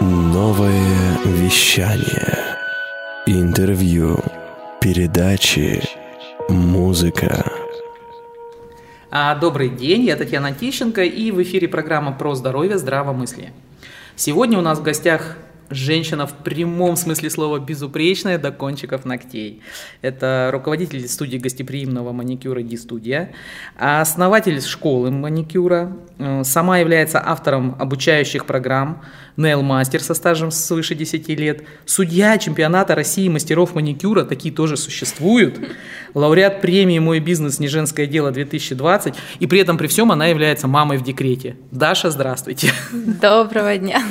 Новое вещание. Интервью. Передачи. Музыка. А, Добрый день, я Татьяна Тищенко, и в эфире программа «Про здоровье. Здравомыслие». Сегодня у нас в гостях женщина в прямом смысле слова безупречная до кончиков ногтей. Это руководитель студии гостеприимного маникюра Ди-студия, основатель школы маникюра, э, сама является автором обучающих программ, нейл-мастер со стажем свыше 10 лет, судья чемпионата России мастеров маникюра, такие тоже существуют, лауреат премии «Мой бизнес. Не женское дело 2020», и при этом при всем она является мамой в декрете. Даша, здравствуйте. Доброго дня.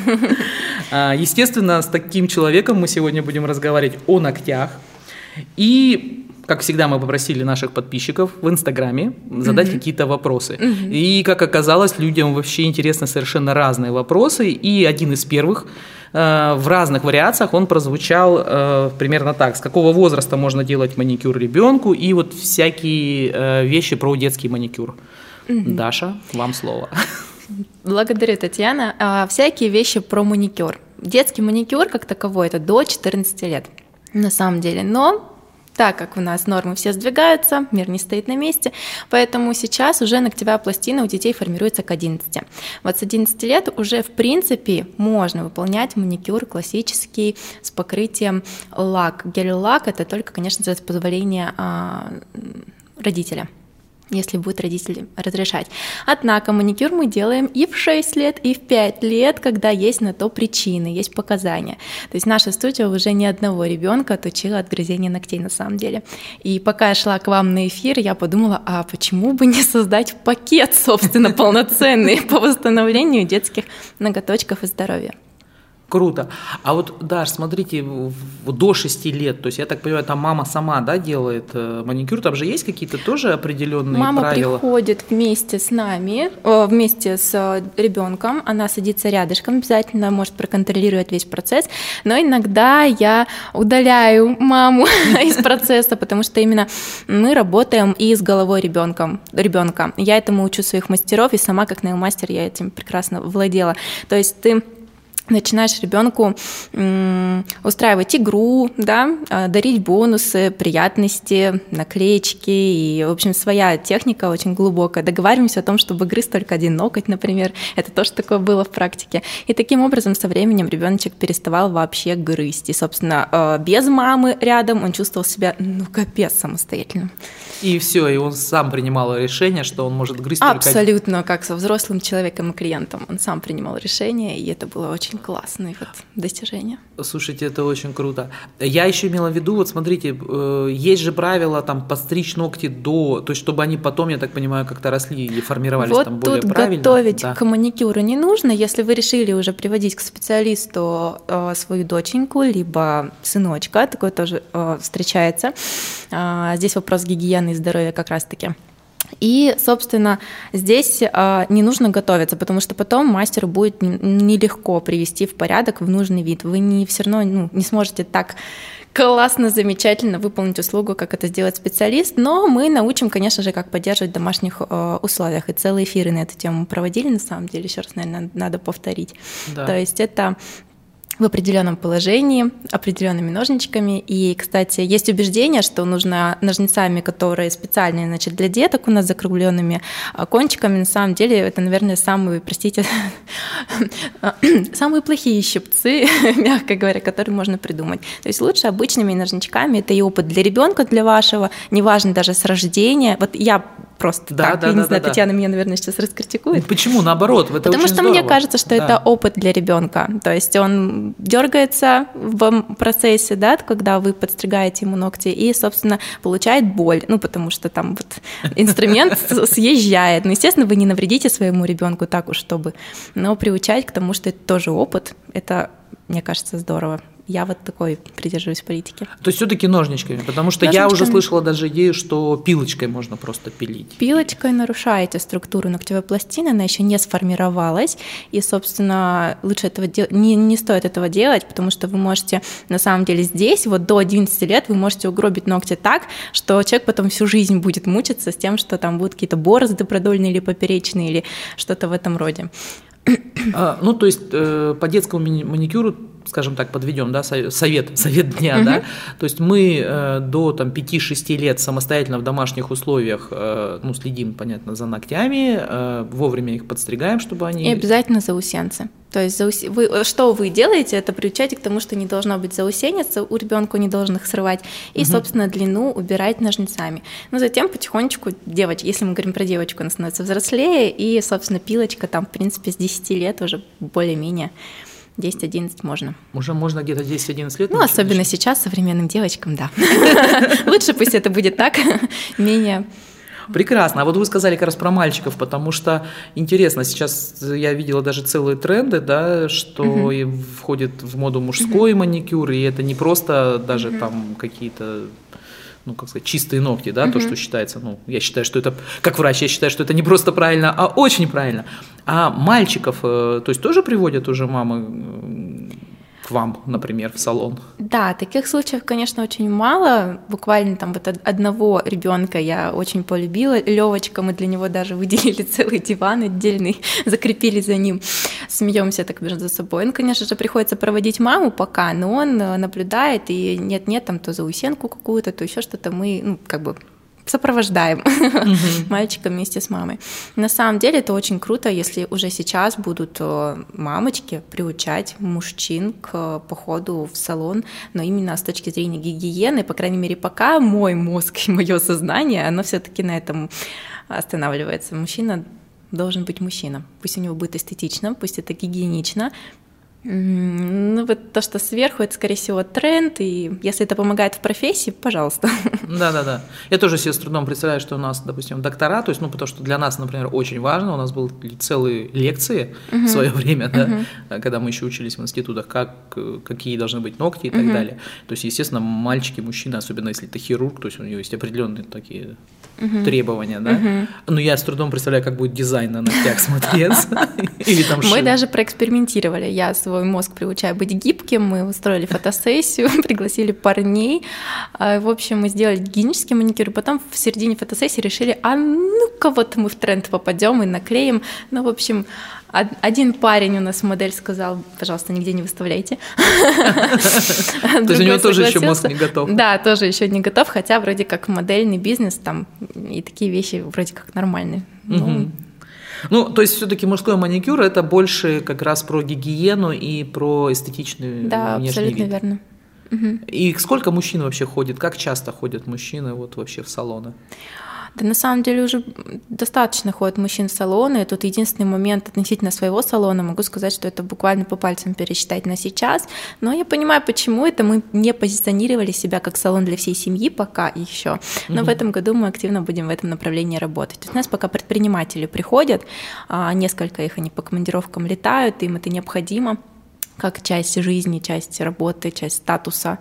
А, естественно, с таким человеком мы сегодня будем разговаривать о ногтях. И как всегда, мы попросили наших подписчиков в Инстаграме задать mm-hmm. какие-то вопросы. Mm-hmm. И, как оказалось, людям вообще интересны совершенно разные вопросы. И один из первых э, в разных вариациях он прозвучал э, примерно так: с какого возраста можно делать маникюр ребенку и вот всякие э, вещи про детский маникюр. Mm-hmm. Даша, вам слово. Благодарю, Татьяна. А, всякие вещи про маникюр. Детский маникюр как таковой это до 14 лет на самом деле. Но так как у нас нормы все сдвигаются, мир не стоит на месте, поэтому сейчас уже ногтевая пластина у детей формируется к 11. Вот с 11 лет уже в принципе можно выполнять маникюр классический с покрытием лак. Гель-лак это только, конечно, за позволение а, родителя если будет родители разрешать. Однако маникюр мы делаем и в 6 лет, и в 5 лет, когда есть на то причины, есть показания. То есть наша студия уже ни одного ребенка отучила от грызения ногтей на самом деле. И пока я шла к вам на эфир, я подумала, а почему бы не создать пакет, собственно, полноценный по восстановлению детских ноготочков и здоровья. Круто. А вот, Даш, смотрите, до 6 лет, то есть я так понимаю, там мама сама, да, делает э, маникюр, там же есть какие-то тоже определенные мама правила? Мама приходит вместе с нами, э, вместе с э, ребенком, она садится рядышком, обязательно может проконтролировать весь процесс, но иногда я удаляю маму из процесса, потому что именно мы работаем и с головой ребенком, ребенка. Я этому учу своих мастеров, и сама как мастер я этим прекрасно владела. То есть ты начинаешь ребенку устраивать игру, да, а, дарить бонусы, приятности, наклеечки и, в общем, своя техника очень глубокая. Договариваемся о том, чтобы грызть только один ноготь, например. Это тоже такое было в практике. И таким образом со временем ребеночек переставал вообще грызть. И, собственно, а, без мамы рядом он чувствовал себя, ну, капец, самостоятельным. И все, и он сам принимал решение, что он может грызть Абсолютно, только... как со взрослым человеком и клиентом. Он сам принимал решение, и это было очень классные вот достижения. Слушайте, это очень круто. Я еще имела в виду, вот смотрите, э, есть же правила там подстричь ногти до, то есть чтобы они потом, я так понимаю, как-то росли и формировались вот там более тут правильно. готовить да. к маникюру не нужно, если вы решили уже приводить к специалисту э, свою доченьку, либо сыночка, такое тоже э, встречается. Э, здесь вопрос гигиены и здоровья как раз-таки. И, собственно, здесь э, не нужно готовиться, потому что потом мастеру будет нелегко привести в порядок в нужный вид. Вы не все равно ну, не сможете так классно, замечательно выполнить услугу, как это сделать специалист, но мы научим, конечно же, как поддерживать в домашних э, условиях. И целые эфиры на эту тему проводили, на самом деле, еще раз, наверное, надо повторить. Да. То есть это в определенном положении, определенными ножничками. И, кстати, есть убеждение, что нужно ножницами, которые специальные значит, для деток у нас закругленными а, кончиками. На самом деле это, наверное, самые, простите, самые плохие щипцы, мягко говоря, которые можно придумать. То есть лучше обычными ножничками. Это и опыт для ребенка, для вашего, неважно даже с рождения. Вот я просто да, так. Да, я да, не знаю, Татьяна меня, наверное, сейчас раскритикует. Почему? Наоборот, это Потому что здорово. мне кажется, что это опыт для ребенка. То есть он дергается в процессе, да, когда вы подстригаете ему ногти, и, собственно, получает боль. Ну, потому что там вот инструмент съезжает. Ну, естественно, вы не навредите своему ребенку так уж, чтобы, но приучать к тому, что это тоже опыт, это, мне кажется, здорово. Я вот такой придерживаюсь политики. То есть все-таки ножничками, потому что ножничками. я уже слышала даже идею, что пилочкой можно просто пилить. Пилочкой нарушаете структуру ногтевой пластины, она еще не сформировалась, и, собственно, лучше этого дел... не, не стоит этого делать, потому что вы можете, на самом деле, здесь, вот до 11 лет, вы можете угробить ногти так, что человек потом всю жизнь будет мучиться с тем, что там будут какие-то борозды продольные или поперечные, или что-то в этом роде. А, ну, то есть э, по детскому маникюру скажем так, подведем, да, совет, совет дня, угу. да, то есть мы э, до там 5-6 лет самостоятельно в домашних условиях, э, ну, следим, понятно, за ногтями, э, вовремя их подстригаем, чтобы они... И обязательно заусенцы. То есть зауси... вы, что вы делаете, это приучаете к тому, что не должно быть заусеница, у ребенка не должен их срывать, и, угу. собственно, длину убирать ножницами. Но затем потихонечку девочка, если мы говорим про девочку, она становится взрослее, и, собственно, пилочка там, в принципе, с 10 лет уже более-менее 10-11 можно. Уже можно где-то 10-11 лет? Ну, особенно сейчас современным девочкам, да. Лучше пусть это будет так, менее Прекрасно. А вот вы сказали как раз про мальчиков, потому что интересно, сейчас я видела даже целые тренды, да, что угу. входит в моду мужской угу. маникюр, и это не просто даже угу. там какие-то ну, как сказать, чистые ногти, да, mm-hmm. то, что считается, ну, я считаю, что это, как врач, я считаю, что это не просто правильно, а очень правильно. А мальчиков, э, то есть тоже приводят уже мамы вам, например, в салон? Да, таких случаев, конечно, очень мало. Буквально там вот одного ребенка я очень полюбила. Левочка, мы для него даже выделили целый диван отдельный, закрепили за ним. Смеемся так между собой. Ну, конечно же, приходится проводить маму пока, но он э, наблюдает, и нет-нет, там то заусенку какую-то, то еще что-то мы, ну, как бы сопровождаем угу. мальчика вместе с мамой. На самом деле это очень круто, если уже сейчас будут э, мамочки приучать мужчин к походу в салон, но именно с точки зрения гигиены, по крайней мере, пока мой мозг и мое сознание, оно все-таки на этом останавливается. Мужчина должен быть мужчина. Пусть у него будет эстетично, пусть это гигиенично, ну, вот то, что сверху, это, скорее всего, тренд, и если это помогает в профессии, пожалуйста. Да-да-да. Я тоже себе с трудом представляю, что у нас, допустим, доктора, то есть, ну, потому что для нас, например, очень важно, у нас были целые лекции uh-huh. в свое время, да, uh-huh. когда мы еще учились в институтах, как, какие должны быть ногти и так uh-huh. далее. То есть, естественно, мальчики, мужчины, особенно если это хирург, то есть у него есть определенные такие угу. требования, да. Угу. Но я с трудом представляю, как будет дизайн на ногтях смотреться. Мы даже проэкспериментировали. Я свой мозг приучаю быть гибким. Мы устроили фотосессию, пригласили парней. А, в общем, мы сделали гигиенический маникюр. Потом в середине фотосессии решили, а ну-ка вот мы в тренд попадем и наклеим. Ну, в общем, один парень у нас модель сказал, пожалуйста, нигде не выставляйте. То есть у него тоже еще мозг не готов. Да, тоже еще не готов, хотя вроде как модельный бизнес там и такие вещи вроде как нормальные. Ну, ну, то есть все-таки мужской маникюр это больше как раз про гигиену и про эстетичный да, внешний абсолютно вид. верно. И сколько мужчин вообще ходит? Как часто ходят мужчины вот вообще в салоны? Да на самом деле уже достаточно ходят мужчин в салоны. Тут единственный момент относительно своего салона, могу сказать, что это буквально по пальцам пересчитать на сейчас. Но я понимаю, почему это мы не позиционировали себя как салон для всей семьи пока еще. Но mm в этом году мы активно будем в этом направлении работать. У нас пока предприниматели приходят, а, несколько их, они по командировкам летают, им это необходимо как часть жизни, часть работы, часть статуса,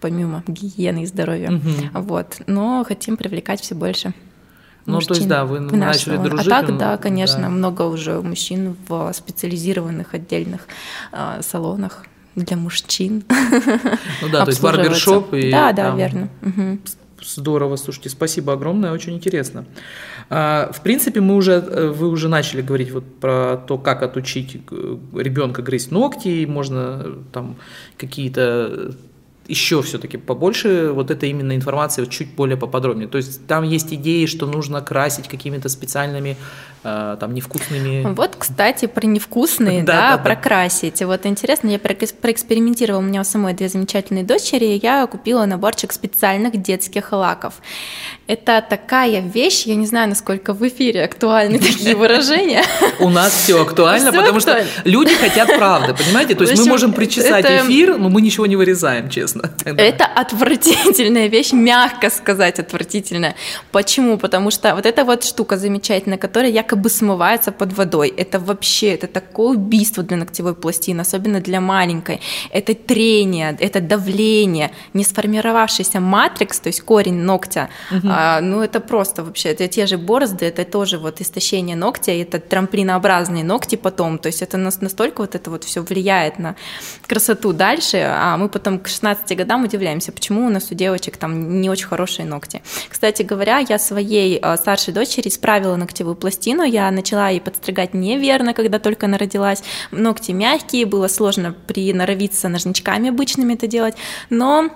помимо гигиены и здоровья. Угу. Вот. Но хотим привлекать все больше ну, то есть, да, вы начали салон. дружить. А так, да, конечно, да. много уже мужчин в специализированных отдельных э, салонах для мужчин. Ну да, то есть барбершоп и... Да, да, верно. Угу. Здорово, слушайте, спасибо огромное, очень интересно. А, в принципе, мы уже, э, вы уже начали говорить вот про то, как отучить э, ребенка грызть ногти, можно э, там какие-то еще все-таки побольше вот этой именно информации чуть более поподробнее. То есть там есть идеи, что нужно красить какими-то специальными э, там невкусными. Вот, кстати, про невкусные, да, прокрасить. Вот интересно, я проэкспериментировала, у меня у самой две замечательные дочери, я купила наборчик специальных детских лаков. Это такая вещь, я не знаю, насколько в эфире актуальны такие выражения. У нас все актуально, потому что люди хотят правды, понимаете? То есть мы можем причесать эфир, но мы ничего не вырезаем, честно честно. Это отвратительная вещь, мягко сказать отвратительная. Почему? Потому что вот эта вот штука замечательная, которая якобы смывается под водой, это вообще, это такое убийство для ногтевой пластины, особенно для маленькой. Это трение, это давление, не сформировавшийся матрикс, то есть корень ногтя, угу. а, ну это просто вообще, это те же борозды, это тоже вот истощение ногтя, это трамплинообразные ногти потом, то есть это настолько вот это вот все влияет на красоту дальше, а мы потом к 16 18 годам удивляемся, почему у нас у девочек там не очень хорошие ногти. Кстати говоря, я своей э, старшей дочери исправила ногтевую пластину, я начала ей подстригать неверно, когда только она родилась, ногти мягкие, было сложно приноровиться ножничками обычными это делать, но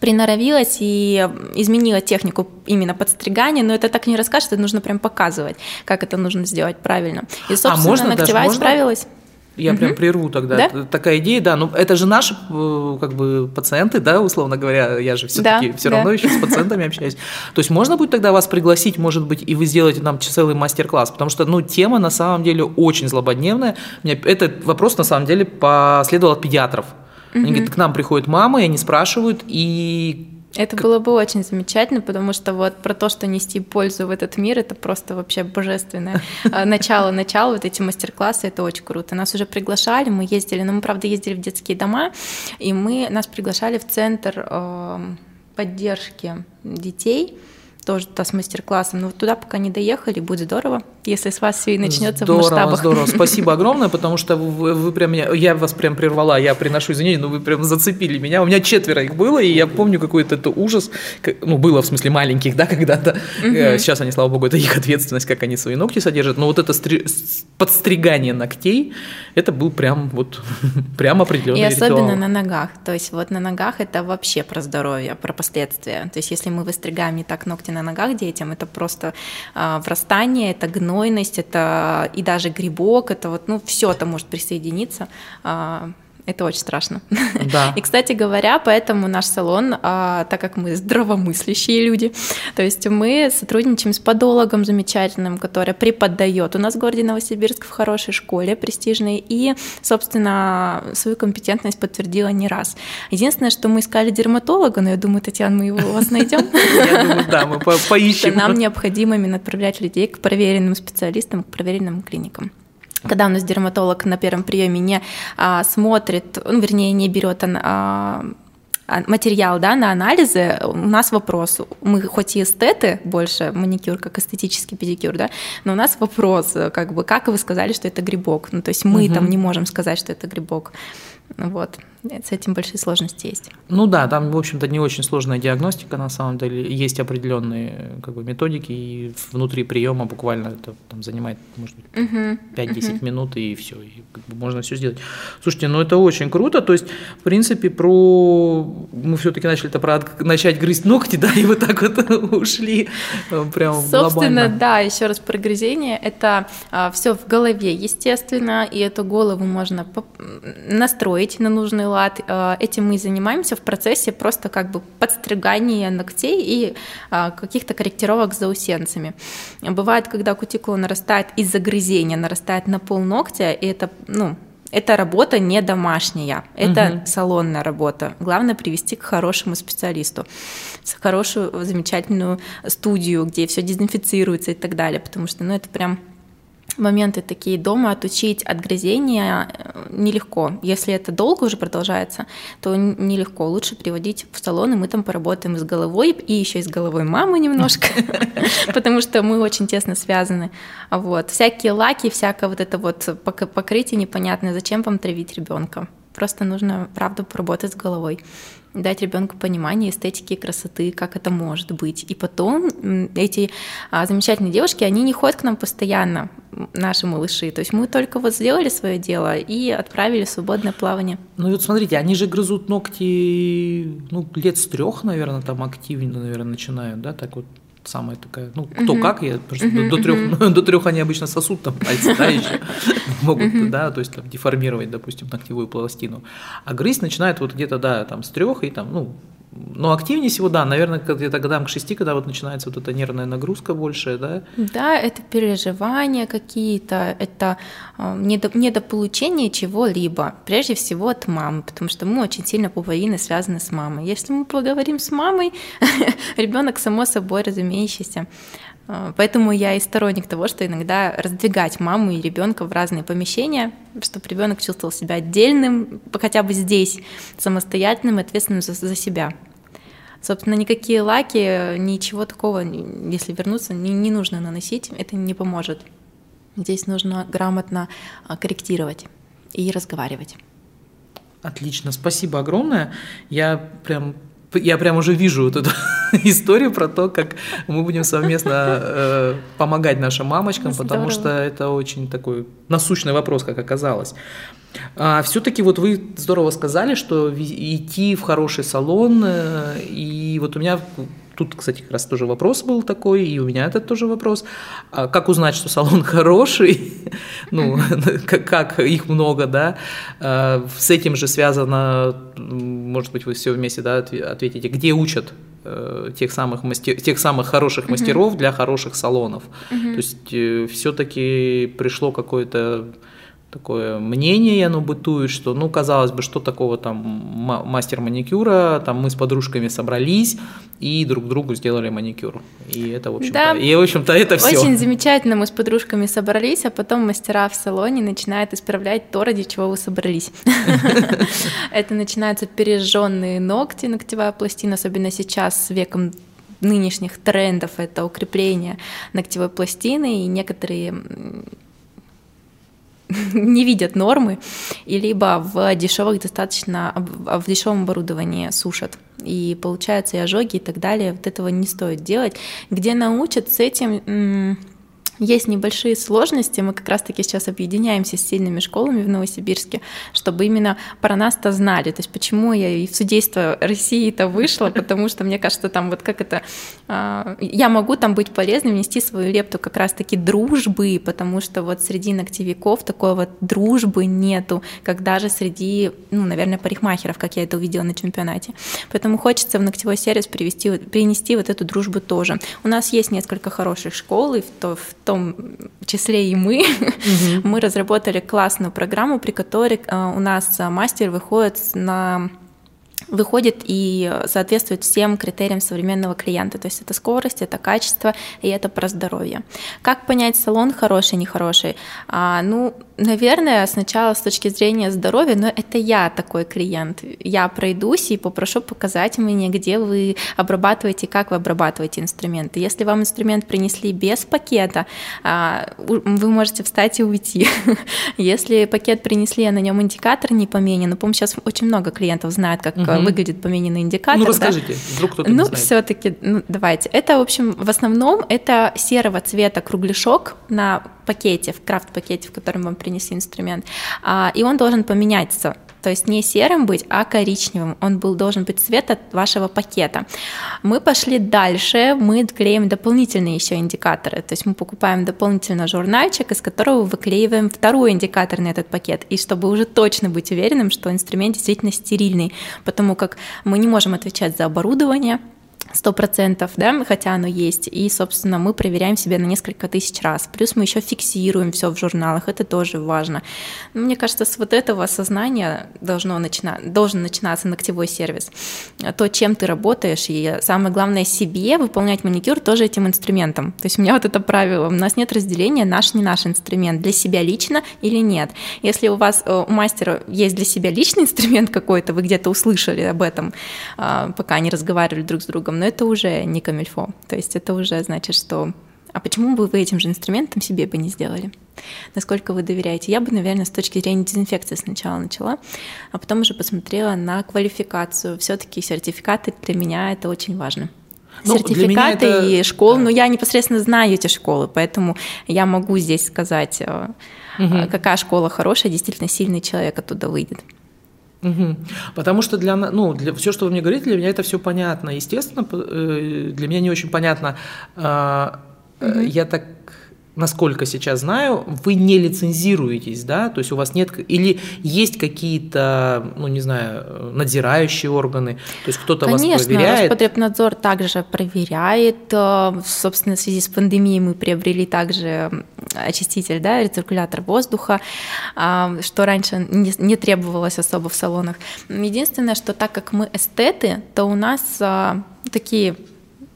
приноровилась и изменила технику именно подстригания, но это так не расскажешь, это нужно прям показывать, как это нужно сделать правильно. И, А собственно, можно даже, ногтевая можно? справилась. Я прям прерву тогда. Да? Такая идея, да. Ну, это же наши, э, как бы, пациенты, да, условно говоря. Я же все-таки Да, все да. равно еще с пациентами общаюсь. То есть можно будет тогда вас пригласить, может быть, и вы сделаете нам целый мастер-класс, потому что, ну, тема на самом деле очень злободневная. Мне этот вопрос на самом деле последовал от педиатров. Они говорят, к нам приходят мамы, и они спрашивают, и Это было бы очень замечательно, потому что вот про то, что нести пользу в этот мир, это просто вообще божественное а, начало, начало, вот эти мастер-классы, это очень круто. Нас уже приглашали, мы ездили, но мы, правда, ездили в детские дома, и мы, нас приглашали в центр эм, поддержки детей, тоже туда с мастер-классом, но вот туда пока не доехали, будет здорово, если с вас все и начнется здорово, в масштабах. Здорово, спасибо огромное, потому что вы, вы прям меня, я вас прям прервала, я приношу извинения, но вы прям зацепили меня. У меня четверо их было, и я помню какой-то это ужас, как- ну было в смысле маленьких, да, когда-то. Э, Сейчас они, слава богу, это их ответственность, как они свои ногти содержат. Но вот это стри- подстригание ногтей, это был прям вот прям определенный И особенно ритуал. на ногах. То есть вот на ногах это вообще про здоровье, про последствия. То есть если мы выстригаем не так ногти на ногах детям, это просто а, врастание, это гнойность, это и даже грибок, это вот, ну, все это может присоединиться. А, это очень страшно. Да. И, кстати говоря, поэтому наш салон, а, так как мы здравомыслящие люди, то есть мы сотрудничаем с подологом замечательным, который преподает у нас в городе Новосибирск в хорошей школе престижной и, собственно, свою компетентность подтвердила не раз. Единственное, что мы искали дерматолога, но я думаю, Татьяна, мы его у вас найдем. Я думаю, да, мы поищем. нам необходимо именно отправлять людей к проверенным специалистам, к проверенным клиникам. Когда у нас дерматолог на первом приеме не а, смотрит, ну, вернее, не берет а, а, материал да, на анализы, у нас вопрос. Мы хоть и эстеты больше, маникюр как эстетический педикюр, да, но у нас вопрос, как бы, как вы сказали, что это грибок? Ну, то есть мы там не можем сказать, что это грибок. Вот. С этим большие сложности есть. Ну да, там, в общем-то, не очень сложная диагностика, на самом деле. Есть определенные как бы, методики, и внутри приема буквально это там, занимает, может быть, 5-10 минут, и все, и как бы, можно все сделать. Слушайте, ну это очень круто. То есть, в принципе, про мы все-таки начали это про начать грызть ногти, да, и вот так вот ушли э, прям Собственно, глобально. да, еще раз про грызение. Это все в голове, естественно, и эту голову можно настроить на нужный лад. Э, Этим мы и занимаемся в процессе просто как бы подстригания ногтей и а, каких-то корректировок с заусенцами. Бывает, когда кутикула нарастает из-за грызения, нарастает на пол ногтя, и это, ну, эта работа не домашняя, это салонная работа. Главное привести к хорошему специалисту, хорошую, замечательную студию, где все дезинфицируется и так далее, потому что, ну, это прям моменты такие дома отучить от грызения э, нелегко. Если это долго уже продолжается, то нелегко. Лучше приводить в салон, и мы там поработаем с головой, и еще и с головой мамы немножко, потому что мы очень тесно связаны. Вот. Всякие лаки, всякое вот это вот пок- покрытие непонятное, зачем вам травить ребенка? Просто нужно, правда, поработать с головой, дать ребенку понимание эстетики красоты, как это может быть. И потом эти а, замечательные девушки, они не ходят к нам постоянно, наши малыши. То есть мы только вот сделали свое дело и отправили в свободное плавание. Ну вот смотрите, они же грызут ногти, ну, лет с трех, наверное, там активно, наверное, начинают, да, так вот самая такая, ну, кто как, я просто до трех, до трех они обычно сосут там пальцы, да, еще могут, да, то есть там деформировать, допустим, ногтевую пластину. А грызть начинает вот где-то, да, там с трех и там, ну, но активнее всего, да, наверное, где-то годам к шести, когда вот начинается вот эта нервная нагрузка большая, да, Да, это переживания какие-то, это недо- недополучение чего-либо, прежде всего от мамы, потому что мы очень сильно пуповины связаны с мамой. Если мы поговорим с мамой, ребенок само собой разумеющийся. Э, Поэтому я и сторонник того, что иногда раздвигать маму и ребенка в разные помещения, чтобы ребенок чувствовал себя отдельным, хотя бы здесь, самостоятельным и ответственным за, за себя. Собственно, никакие лаки, ничего такого, если вернуться, не, не нужно наносить, это не поможет. Здесь нужно грамотно а, корректировать и разговаривать. Отлично, спасибо огромное. Я прям я прям уже вижу вот эту историю про то, как мы будем совместно э, помогать нашим мамочкам, Здорово. потому что это очень такой насущный вопрос, как оказалось. А, Все-таки вот вы здорово сказали, что идти в хороший салон, э, и вот у меня тут, кстати, как раз тоже вопрос был такой, и у меня этот тоже вопрос. А как узнать, что салон хороший? ну, как, их много, да? А, с этим же связано, может быть, вы все вместе да, ответите, где учат э, тех самых, мастер, тех самых хороших мастеров для хороших салонов. То есть э, все-таки пришло какое-то такое мнение, оно бытует, что, ну, казалось бы, что такого там мастер маникюра, там мы с подружками собрались и друг другу сделали маникюр. И это, в общем-то, да. и, в общем-то, это все. Очень замечательно, мы с подружками собрались, а потом мастера в салоне начинают исправлять то, ради чего вы собрались. Это начинаются пережженные ногти, ногтевая пластина, особенно сейчас с веком нынешних трендов это укрепление ногтевой пластины, и некоторые не видят нормы, и либо в дешевых достаточно, в дешевом оборудовании сушат. И получаются и ожоги и так далее. Вот этого не стоит делать. Где научат с этим есть небольшие сложности, мы как раз-таки сейчас объединяемся с сильными школами в Новосибирске, чтобы именно про нас-то знали. То есть почему я и в судейство России-то вышла, потому что мне кажется, там вот как это... А, я могу там быть полезным, внести свою лепту как раз-таки дружбы, потому что вот среди ногтевиков такой вот дружбы нету, как даже среди, ну, наверное, парикмахеров, как я это увидела на чемпионате. Поэтому хочется в ногтевой сервис привести, перенести вот эту дружбу тоже. У нас есть несколько хороших школ, и в, в том числе и мы, угу. мы разработали классную программу, при которой э, у нас мастер выходит на выходит и соответствует всем критериям современного клиента. То есть это скорость, это качество и это про здоровье. Как понять салон хороший, нехороший? А, ну, наверное, сначала с точки зрения здоровья, но это я такой клиент. Я пройдусь и попрошу показать мне, где вы обрабатываете, как вы обрабатываете инструменты. Если вам инструмент принесли без пакета, а, вы можете встать и уйти. Если пакет принесли, а на нем индикатор не поменен, ну, по-моему, сейчас очень много клиентов знают, как угу. выглядит помененный индикатор. Ну, расскажите, да? вдруг кто-то Ну, все-таки, ну, давайте. Это, в общем, в основном это серого цвета кругляшок на пакете, в крафт-пакете, в котором вам принесли инструмент, а, и он должен поменяться то есть не серым быть, а коричневым. Он был, должен быть цвета вашего пакета. Мы пошли дальше, мы клеим дополнительные еще индикаторы, то есть мы покупаем дополнительно журнальчик, из которого выклеиваем второй индикатор на этот пакет, и чтобы уже точно быть уверенным, что инструмент действительно стерильный, потому как мы не можем отвечать за оборудование, сто процентов, да, хотя оно есть, и, собственно, мы проверяем себя на несколько тысяч раз. Плюс мы еще фиксируем все в журналах, это тоже важно. Но мне кажется, с вот этого осознания должно начинать, должен начинаться ногтевой сервис. То, чем ты работаешь, и самое главное себе выполнять маникюр тоже этим инструментом. То есть у меня вот это правило, у нас нет разделения наш не наш инструмент, для себя лично или нет. Если у вас, э, у мастера есть для себя личный инструмент какой-то, вы где-то услышали об этом, а, пока они разговаривали друг с другом, но это уже не камильфо. То есть это уже значит, что а почему бы вы этим же инструментом себе бы не сделали? Насколько вы доверяете? Я бы, наверное, с точки зрения дезинфекции сначала начала, а потом уже посмотрела на квалификацию. Все-таки сертификаты для меня это очень важно. Ну, Сертификаты это... и школы, да. но я непосредственно знаю эти школы, поэтому я могу здесь сказать, угу. какая школа хорошая, действительно сильный человек оттуда выйдет. Угу. Потому что для, ну, для все, что вы мне говорите, для меня это все понятно. Естественно, э, для меня не очень понятно. Угу. Я так насколько сейчас знаю, вы не лицензируетесь, да, то есть у вас нет, или есть какие-то, ну, не знаю, надзирающие органы, то есть кто-то вас проверяет? Конечно, Роспотребнадзор также проверяет, э, собственно, в связи с пандемией мы приобрели также очиститель, да, рециркулятор воздуха, а, что раньше не требовалось особо в салонах. Единственное, что так как мы эстеты, то у нас а, такие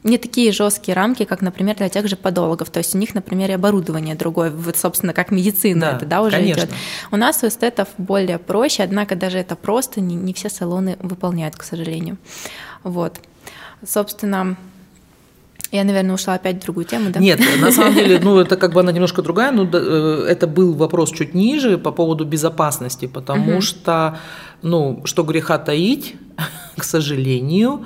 не такие жесткие рамки, как, например, для тех же подологов. То есть у них, например, и оборудование другое, вот, собственно, как медицина да, это, да, уже конечно. идет. У нас у эстетов более проще, однако даже это просто не, не все салоны выполняют, к сожалению. Вот. Собственно, Я, наверное, ушла опять в другую тему, да? Нет, на самом деле, ну, это как бы она немножко другая, но э, это был вопрос чуть ниже по поводу безопасности, потому угу. что, ну, что греха таить, к сожалению,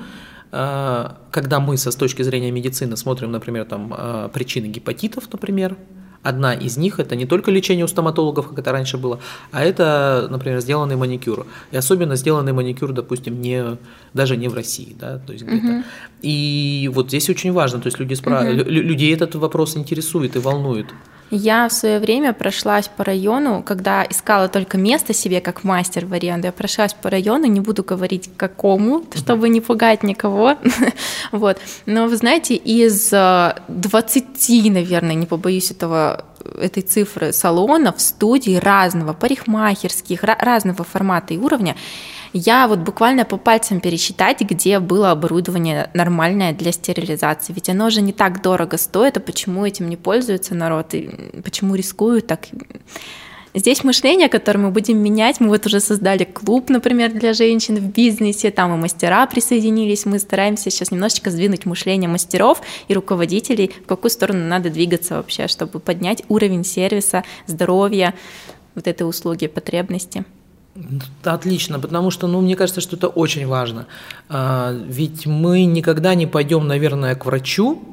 когда мы со с точки зрения медицины смотрим, например, там э, причины гепатитов, например, Одна из них – это не только лечение у стоматологов, как это раньше было, а это, например, сделанный маникюр. И особенно сделанный маникюр, допустим, не, даже не в России, да, то есть где-то. Угу. И вот здесь очень важно, то есть люди спра... угу. людей этот вопрос интересует и волнует. Я в свое время прошлась по району, когда искала только место себе как мастер в аренду. Я прошлась по району, не буду говорить какому, чтобы не пугать никого. вот. Но вы знаете, из 20, э, наверное, не побоюсь этого этой цифры салонов, студий разного, парикмахерских, разного формата и уровня, я вот буквально по пальцам пересчитать, где было оборудование нормальное для стерилизации. Ведь оно же не так дорого стоит, а почему этим не пользуется народ, и почему рискуют так Здесь мышление, которое мы будем менять, мы вот уже создали клуб, например, для женщин в бизнесе, там и мастера присоединились, мы стараемся сейчас немножечко сдвинуть мышление мастеров и руководителей, в какую сторону надо двигаться вообще, чтобы поднять уровень сервиса, здоровья, вот этой услуги, потребности. Отлично, потому что, ну, мне кажется, что это очень важно. А, ведь мы никогда не пойдем, наверное, к врачу,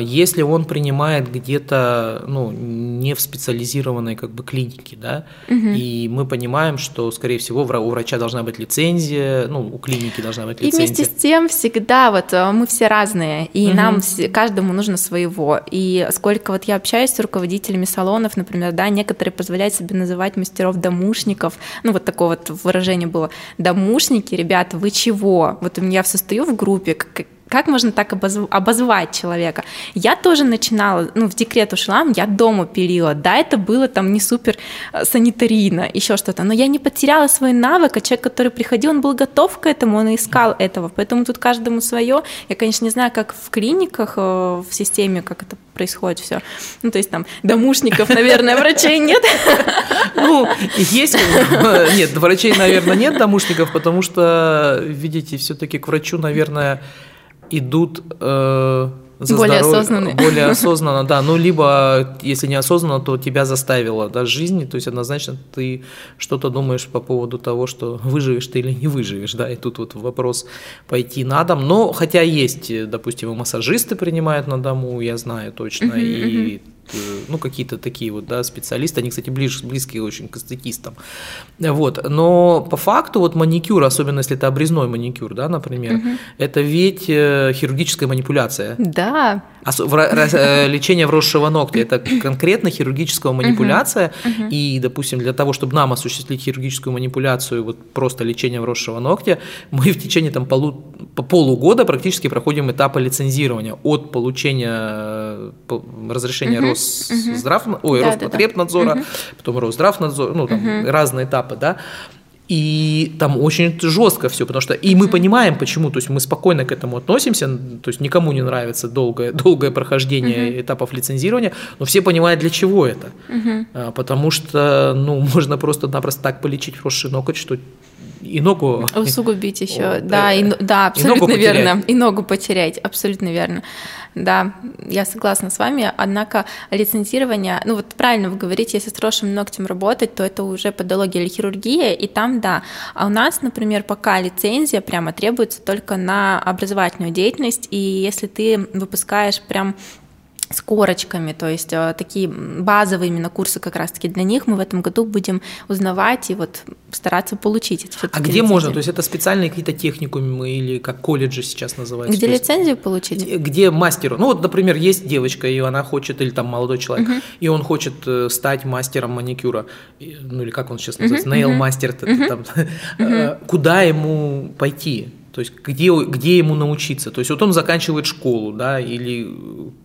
если он принимает где-то, ну, не в специализированной как бы клинике, да, угу. и мы понимаем, что, скорее всего, у врача должна быть лицензия, ну, у клиники должна быть лицензия. И вместе с тем всегда вот э, мы все разные, и угу. нам каждому нужно своего. И сколько вот я общаюсь с руководителями салонов, например, да, некоторые позволяют себе называть мастеров домушников, ну, вот такое вот выражение было, домушники, ребята, вы чего? Вот у меня состою в группе, как можно так обозв... обозвать человека? Я тоже начинала, ну, в декрет ушла, я дома пилила. Да, это было там не супер э, санитарийно, еще что-то, но я не потеряла свой навык, а человек, который приходил, он был готов к этому, он искал этого. Поэтому тут каждому свое. Я, конечно, не знаю, как в клиниках, э, в системе, как это происходит все. Ну, то есть там домушников, наверное, врачей нет. Ну, есть, нет, врачей, наверное, нет домушников, потому что, видите, все-таки к врачу, наверное, идут э, за более здоровье, осознанно. Более осознанно, да. Ну, либо, если не осознанно, то тебя заставило да, жизнь, то есть однозначно ты что-то думаешь по поводу того, что выживешь ты или не выживешь, да, и тут вот вопрос пойти на дом. Но хотя есть, допустим, и массажисты принимают на дому, я знаю точно, и ну, какие-то такие вот, да, специалисты, они, кстати, ближе, близкие очень к эстетистам, вот, но по факту вот маникюр, особенно если это обрезной маникюр, да, например, угу. это ведь э, хирургическая манипуляция. Да. Э, лечение вросшего ногтя – это конкретно хирургическая манипуляция. Угу. и, допустим, для того, чтобы нам осуществить хирургическую манипуляцию, вот просто лечение вросшего ногтя, мы в течение там полу, по полугода практически проходим этапы лицензирования от получения разрешения угу. Росздрав, угу. ой, да, Роспотребнадзора, да, да. потом Росздравнадзор, ну, там угу. разные этапы, да, и там очень жестко все, потому что и мы понимаем, почему, то есть мы спокойно к этому относимся, то есть никому не нравится долгое, долгое прохождение uh-huh. этапов лицензирования, но все понимают, для чего это. Uh-huh. Потому что, ну, можно просто-напросто так полечить вросший ноготь, что и ногу... Усугубить еще, да, и, да, абсолютно и верно. И ногу потерять, абсолютно верно. Да, я согласна с вами, однако лицензирование, ну вот правильно вы говорите, если с хорошим ногтем работать, то это уже подология или хирургия, и там да. А у нас, например, пока лицензия прямо требуется только на образовательную деятельность, и если ты выпускаешь прям с корочками, то есть э, такие базовые именно курсы как раз-таки для них мы в этом году будем узнавать и вот стараться получить это. А где лицензию. можно? То есть это специальные какие-то техникумы или как колледжи сейчас называются? Где лицензию получить? Где мастеру? Ну вот, например, есть девочка, и она хочет, или там молодой человек, угу. и он хочет э, стать мастером маникюра, ну или как он сейчас называется, угу, nail-мастер, угу. куда ему пойти? То есть где, где ему научиться? То есть вот он заканчивает школу, да, или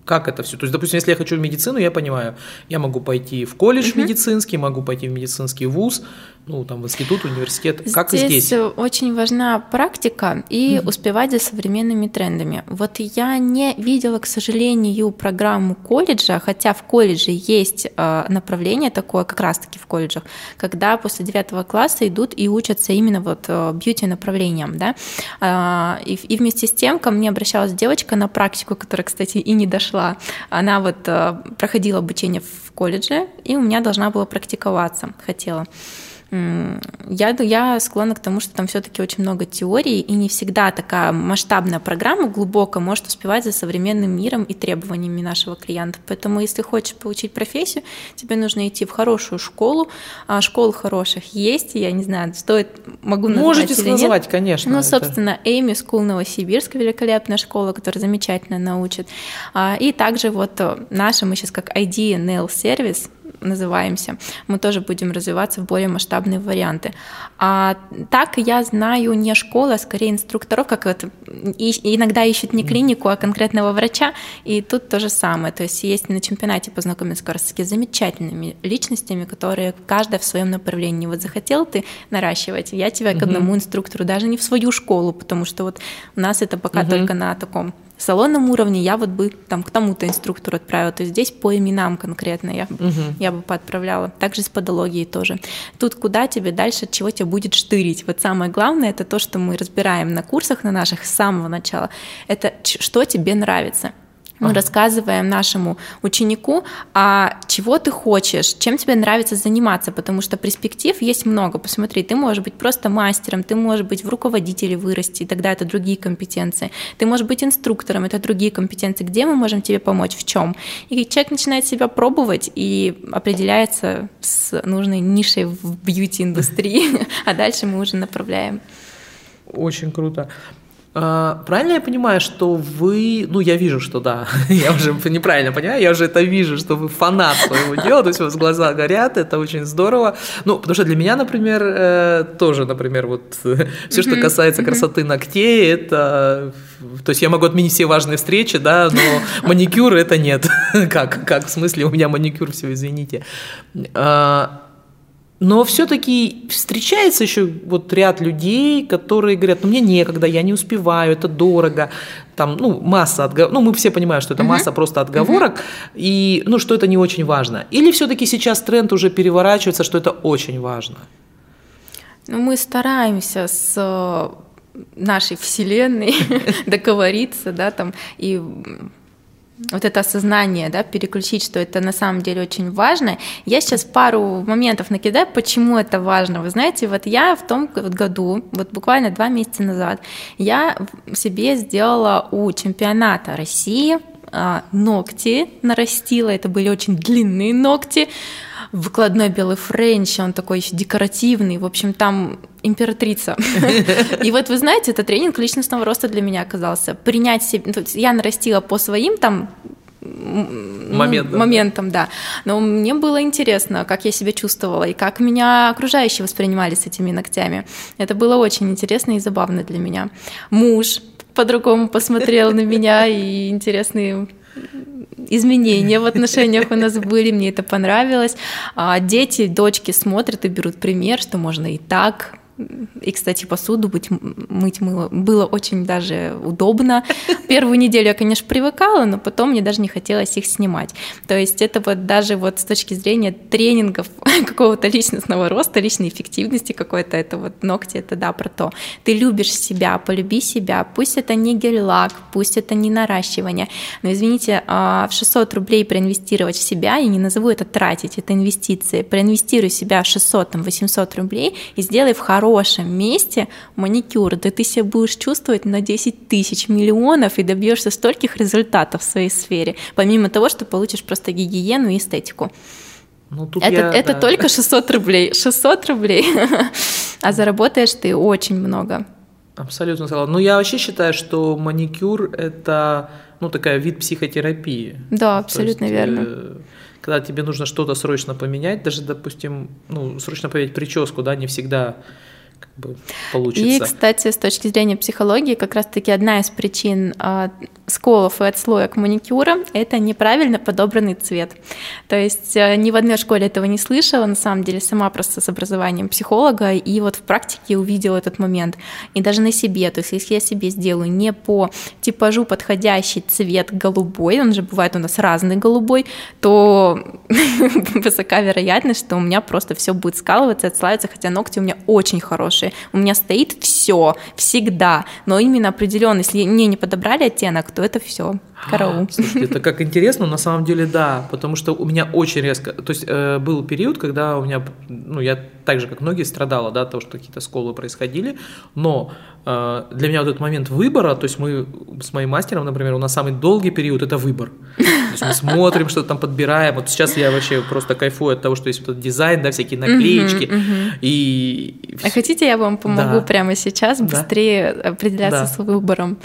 как это все? То есть, допустим, если я хочу в медицину, я понимаю, я могу пойти в колледж угу. медицинский, могу пойти в медицинский вуз, ну, там, в институт, университет. Как здесь и здесь? очень важна практика и mm успевать за современными трендами. Вот я не видела, к сожалению, программу колледжа, хотя в колледже есть э, направление такое, как раз-таки в колледжах, когда после девятого класса идут и учатся именно вот э, бьюти-направлением, да. А, и, и вместе с тем ко мне обращалась девочка на практику, которая, кстати, и не дошла. Она вот э, проходила обучение в колледже, и у меня должна была практиковаться, хотела я, я склонна к тому, что там все-таки очень много теорий, и не всегда такая масштабная программа глубоко может успевать за современным миром и требованиями нашего клиента. Поэтому, если хочешь получить профессию, тебе нужно идти в хорошую школу. А школ хороших есть, я не знаю, стоит, могу назвать Можете или назвать, нет. конечно. Ну, это... собственно, Эйми School Новосибирск, великолепная школа, которая замечательно научит. А, и также вот наша, мы сейчас как ID Nail Service, называемся, мы тоже будем развиваться в более масштабные варианты. А так я знаю не школы, а скорее инструкторов, как и, иногда ищут не клинику, а конкретного врача, и тут то же самое. То есть есть на чемпионате познакомиться как раз таки с замечательными личностями, которые каждая в своем направлении. Вот захотел ты наращивать, я тебя к одному инструктору, даже не в свою школу, потому что вот у нас это пока угу. только на таком салонном уровне я вот бы там к тому-то инструктору отправила. То есть здесь по именам конкретно я, угу. я бы поотправляла. Также с подологией тоже. Тут куда тебе дальше, чего тебя будет штырить. Вот самое главное, это то, что мы разбираем на курсах на наших с самого начала. Это что тебе нравится. Мы ага. рассказываем нашему ученику, а чего ты хочешь, чем тебе нравится заниматься, потому что перспектив есть много. Посмотри, ты можешь быть просто мастером, ты можешь быть в руководителе вырасти, тогда это другие компетенции. Ты можешь быть инструктором, это другие компетенции. Где мы можем тебе помочь, в чем? И человек начинает себя пробовать и определяется с нужной нишей в бьюти-индустрии, а дальше мы уже направляем. Очень круто. А, правильно я понимаю, что вы, ну я вижу, что да, я уже неправильно понимаю, я уже это вижу, что вы фанат своего дела, то есть у вас глаза горят, это очень здорово. Ну, потому что для меня, например, э, тоже, например, вот все, что касается красоты ногтей, это, то есть я могу отменить все важные встречи, да, но маникюр это нет. Как, как, в смысле, у меня маникюр, все, извините. А, но все-таки встречается еще вот ряд людей, которые говорят, ну мне некогда, я не успеваю, это дорого, там, ну, масса отговорок, ну, мы все понимаем, что это uh-huh. масса просто отговорок, uh-huh. и, ну, что это не очень важно. Или все-таки сейчас тренд уже переворачивается, что это очень важно? Ну, мы стараемся с э, нашей вселенной договориться, да, там, и вот это осознание, да, переключить, что это на самом деле очень важно. Я сейчас пару моментов накидаю, почему это важно. Вы знаете, вот я в том году, вот буквально два месяца назад, я себе сделала у чемпионата России а, ногти нарастила, это были очень длинные ногти, выкладной белый френч, он такой еще декоративный, в общем, там императрица. И вот вы знаете, это тренинг личностного роста для меня оказался. Принять себе, ну, я нарастила по своим там моментам. моментам, да. Но мне было интересно, как я себя чувствовала и как меня окружающие воспринимали с этими ногтями. Это было очень интересно и забавно для меня. Муж по-другому посмотрел на меня и интересные изменения в отношениях у нас были, мне это понравилось. А дети, дочки смотрят и берут пример, что можно и так, и, кстати, посуду быть, мыть мыло было очень даже удобно. Первую неделю я, конечно, привыкала, но потом мне даже не хотелось их снимать. То есть это вот даже вот с точки зрения тренингов какого-то личностного роста, личной эффективности какой-то, это вот ногти, это да, про то. Ты любишь себя, полюби себя, пусть это не гель-лак, пусть это не наращивание, но, извините, а, в 600 рублей проинвестировать в себя, я не назову это тратить, это инвестиции, проинвестируй себя в 600-800 рублей и сделай в хорошем хорошем месте маникюр, да ты себя будешь чувствовать на 10 тысяч миллионов и добьешься стольких результатов в своей сфере, помимо того, что получишь просто гигиену и эстетику. Ну, тут это я, это да. только 600 рублей. 600 рублей. а заработаешь ты очень много. Абсолютно сказала. Ну, я вообще считаю, что маникюр – это ну, такая вид психотерапии. Да, абсолютно есть, верно. Э, когда тебе нужно что-то срочно поменять, даже, допустим, ну, срочно поменять прическу, да, не всегда как бы получится. И, кстати, с точки зрения психологии, как раз-таки одна из причин, а, сколов и отслоек маникюра – это неправильно подобранный цвет. То есть э, ни в одной школе этого не слышала, на самом деле сама просто с образованием психолога, и вот в практике увидела этот момент. И даже на себе, то есть если я себе сделаю не по типажу подходящий цвет голубой, он же бывает у нас разный голубой, то высока вероятность, что у меня просто все будет скалываться, отслаиваться, хотя ногти у меня очень хорошие. У меня стоит все, всегда, но именно определенно, если мне не подобрали оттенок, то это все. Караул. Слушайте, это как интересно, на самом деле да, потому что у меня очень резко, то есть э, был период, когда у меня, ну я так же как многие страдала, да, того, что какие-то сколы происходили, но э, для меня вот этот момент выбора, то есть мы с моим мастером, например, у нас самый долгий период это выбор, то есть мы смотрим, что там подбираем, вот сейчас я вообще просто кайфую от того, что есть вот этот дизайн, да, всякие наклеечки, и... А хотите, я вам помогу да. прямо сейчас быстрее определяться да. с выбором?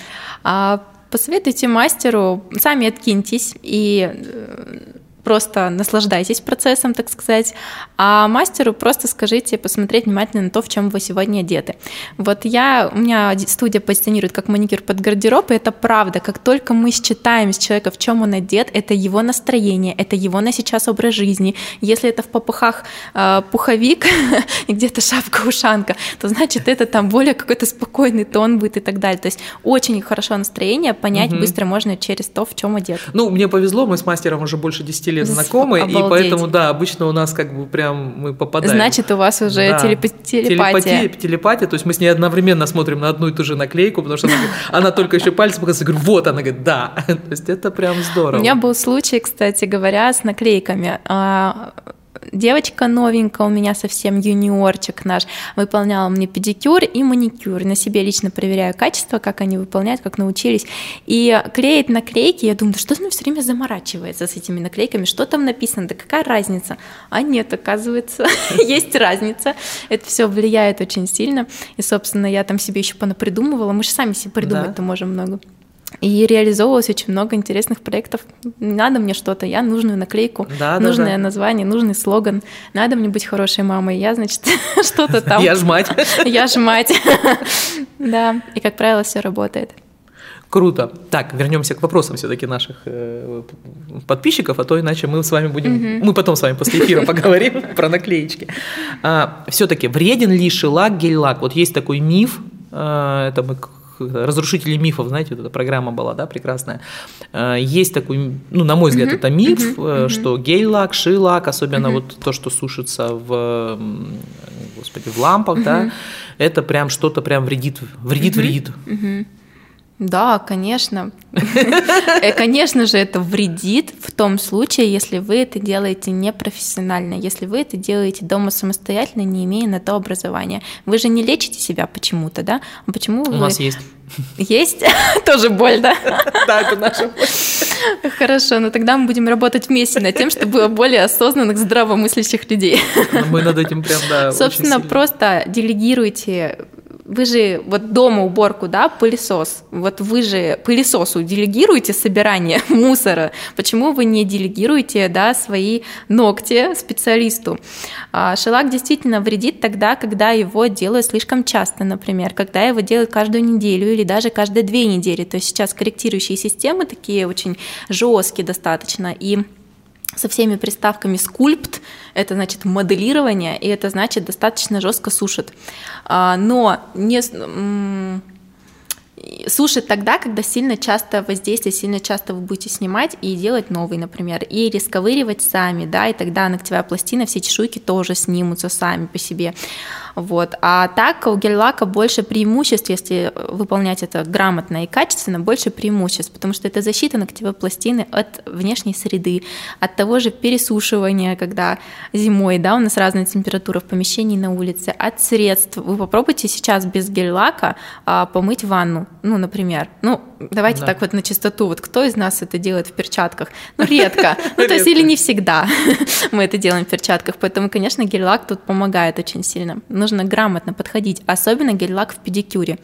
А Посоветуйте мастеру, сами откиньтесь и э, просто наслаждайтесь процессом, так сказать, а мастеру просто скажите посмотреть внимательно на то, в чем вы сегодня одеты. Вот я, у меня студия позиционирует как маникюр под гардероб, и это правда, как только мы считаем с человека, в чем он одет, это его настроение, это его на сейчас образ жизни. Если это в попыхах э, пуховик и где-то шапка-ушанка, то значит это там более какой-то спокойный тон будет и так далее. То есть очень хорошо настроение понять угу. быстро можно через то, в чем одет. Ну, мне повезло, мы с мастером уже больше 10 лет лет знакомы, Обалдеть. и поэтому, да, обычно у нас как бы прям мы попадаем. Значит, у вас уже да. телеп... телепатия. телепатия. Телепатия, то есть мы с ней одновременно смотрим на одну и ту же наклейку, потому что она, она только еще пальцем показывает, говорю, вот, она говорит, да. То есть это прям здорово. У меня был случай, кстати говоря, с наклейками а, девочка новенькая у меня совсем, юниорчик наш, выполняла мне педикюр и маникюр. На себе лично проверяю качество, как они выполняют, как научились. И клеит наклейки, я думаю, да что она все время заморачивается с этими наклейками, что там написано, да какая разница? А нет, оказывается, есть разница. Это все влияет очень сильно. И, собственно, я там себе еще понапридумывала. Мы же сами себе придумать-то можем много. И реализовывалось очень много интересных проектов. Надо мне что-то, я нужную наклейку, да, нужное да, да. название, нужный слоган. Надо мне быть хорошей мамой. Я, значит, что-то там. Я ж мать. Я ж мать. Да, и, как правило, все работает. Круто. Так, вернемся к вопросам все-таки наших э, подписчиков, а то иначе мы с вами будем, угу. мы потом с вами после эфира поговорим про наклеечки. А, все-таки вреден ли шелак, гель-лак? Вот есть такой миф, а, это мы разрушители мифов, знаете, вот эта программа была, да, прекрасная. Э, есть такой, ну, на мой взгляд, это миф, uh-huh, что гель-лак, ши-лак, особенно вот то, что сушится в, господи, в лампах, да, это прям что-то прям вредит, вредит, вредит. Да, конечно. Э, конечно же, это вредит в том случае, если вы это делаете непрофессионально, если вы это делаете дома самостоятельно, не имея на то образования. Вы же не лечите себя почему-то, да? А почему У вы... нас есть. Есть? Тоже боль, да? Да, это наша боль. Хорошо, но тогда мы будем работать вместе над тем, чтобы было более осознанных, здравомыслящих людей. Мы над этим прям, да, Собственно, просто делегируйте вы же вот дома уборку, да, пылесос, вот вы же пылесосу делегируете собирание мусора, почему вы не делегируете, да, свои ногти специалисту? А шелак действительно вредит тогда, когда его делают слишком часто, например, когда его делают каждую неделю или даже каждые две недели, то есть сейчас корректирующие системы такие очень жесткие достаточно, и со всеми приставками скульпт, это значит моделирование, и это значит достаточно жестко сушит. А, но не сушит тогда, когда сильно часто воздействие, сильно часто вы будете снимать и делать новый, например, и рисковыривать сами, да, и тогда ногтевая пластина, все чешуйки тоже снимутся сами по себе. Вот. А так у гель-лака больше преимуществ, если выполнять это грамотно и качественно, больше преимуществ, потому что это защита ногтевой пластины от внешней среды, от того же пересушивания, когда зимой, да, у нас разная температура в помещении на улице, от средств. Вы попробуйте сейчас без гель-лака а, помыть ванну, ну, например. Ну, давайте да. так вот на чистоту. Вот кто из нас это делает в перчатках? Ну, редко. Ну, то есть или не всегда мы это делаем в перчатках. Поэтому, конечно, гель-лак тут помогает очень сильно. Нужно грамотно подходить, особенно гель-лак в педикюре.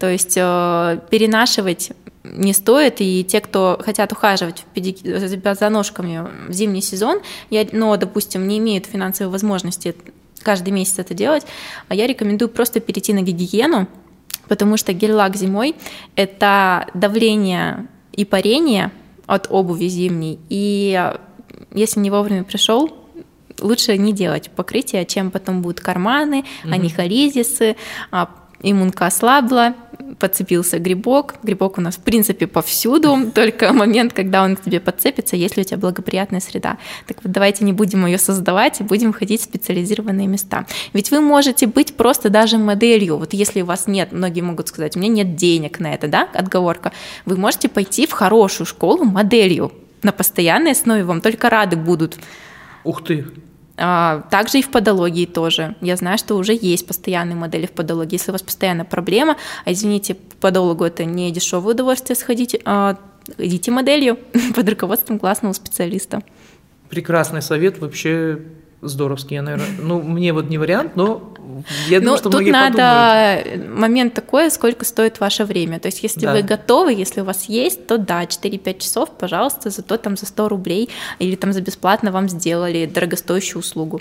То есть э, перенашивать не стоит, и те, кто хотят ухаживать педик... за ножками в зимний сезон, я, но, допустим, не имеют финансовой возможности каждый месяц это делать, а я рекомендую просто перейти на гигиену, потому что гель-лак зимой – это давление и парение от обуви зимней, и если не вовремя пришел, лучше не делать покрытие, чем потом будут карманы, угу. анихоризисы, а, иммунка ослабла, подцепился грибок. Грибок у нас, в принципе, повсюду, только момент, когда он к тебе подцепится, если у тебя благоприятная среда. Так вот, давайте не будем ее создавать и будем ходить в специализированные места. Ведь вы можете быть просто даже моделью. Вот если у вас нет, многие могут сказать, у меня нет денег на это, да, отговорка. Вы можете пойти в хорошую школу моделью на постоянной основе, вам только рады будут. Ух ты! А, также и в подологии тоже. Я знаю, что уже есть постоянные модели в подологии. Если у вас постоянно проблема, а извините, подологу это не дешевое удовольствие сходить, а идите моделью под руководством классного специалиста. Прекрасный совет вообще здоровский, я, наверное, ну, мне вот не вариант, но я думаю, ну, что тут надо подумают. момент такой, сколько стоит ваше время. То есть, если да. вы готовы, если у вас есть, то да, 4-5 часов, пожалуйста, зато там за 100 рублей или там за бесплатно вам сделали дорогостоящую услугу.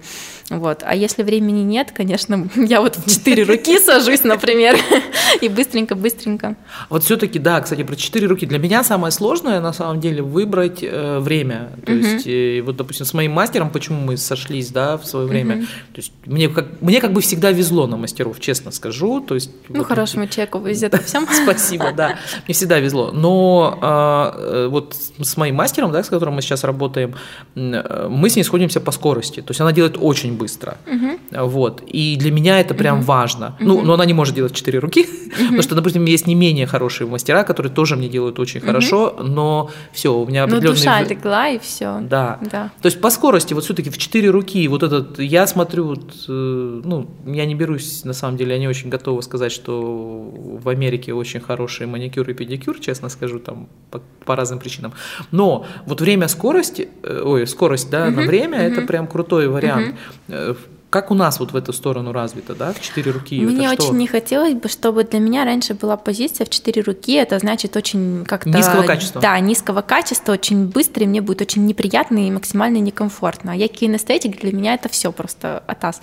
Вот. А если времени нет, конечно, я вот в 4 руки сажусь, например, и быстренько-быстренько. Вот все-таки, да, кстати, про 4 руки. Для меня самое сложное, на самом деле, выбрать э, время. То есть, э, вот, допустим, с моим мастером, почему мы сошлись, да, в свое время. Mm-hmm. То есть мне как, мне как бы всегда везло на мастеров, честно скажу. То есть, ну, вот, хорошему человеку везет всем. Спасибо, да. Мне всегда везло. Но а, э, вот с моим мастером, да, с которым мы сейчас работаем, э, мы с ней сходимся по скорости. То есть она делает очень быстро. Mm-hmm. Вот. И для меня это прям mm-hmm. важно. Mm-hmm. Ну, но она не может делать четыре руки, mm-hmm. потому что, допустим, есть не менее хорошие мастера, которые тоже мне делают очень mm-hmm. хорошо, но все, у меня определенные... Ну, душа легла, и все. Да. да. То есть по скорости вот все-таки в четыре руки руки. Вот этот, я смотрю, вот, э, ну, я не берусь, на самом деле, я не очень готова сказать, что в Америке очень хороший маникюр и педикюр, честно скажу, там по, по разным причинам. Но вот время скорости, э, ой, скорость, да, uh-huh, на время, uh-huh. это прям крутой вариант. Uh-huh. Как у нас вот в эту сторону развито, да, в четыре руки? Мне это очень что? не хотелось бы, чтобы для меня раньше была позиция в четыре руки, это значит очень как-то... Низкого качества. Да, низкого качества, очень быстро, и мне будет очень неприятно и максимально некомфортно. А я кинестетик, для меня это все просто атас.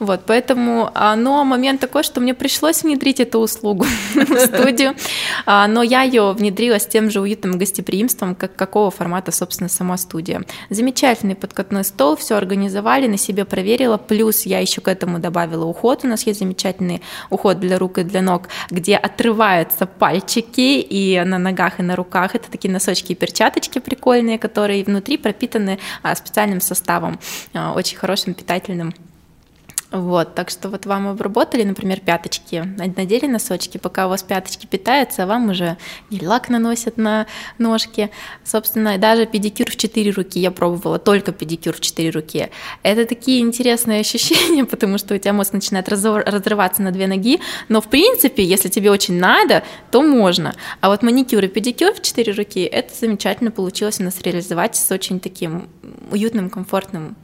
Вот, поэтому, а, но момент такой, что мне пришлось внедрить эту услугу в студию, а, но я ее внедрила с тем же уютным гостеприимством, как какого формата, собственно, сама студия. Замечательный подкатной стол, все организовали, на себе проверила, плюс Плюс я еще к этому добавила уход. У нас есть замечательный уход для рук и для ног, где отрываются пальчики и на ногах, и на руках. Это такие носочки и перчаточки прикольные, которые внутри пропитаны а, специальным составом, а, очень хорошим питательным вот, так что вот вам обработали, например, пяточки, надели носочки, пока у вас пяточки питаются, а вам уже гель-лак наносят на ножки. Собственно, даже педикюр в четыре руки, я пробовала только педикюр в четыре руки. Это такие интересные ощущения, потому что у тебя мозг начинает разрываться на две ноги, но в принципе, если тебе очень надо, то можно. А вот маникюр и педикюр в четыре руки, это замечательно получилось у нас реализовать с очень таким уютным, комфортным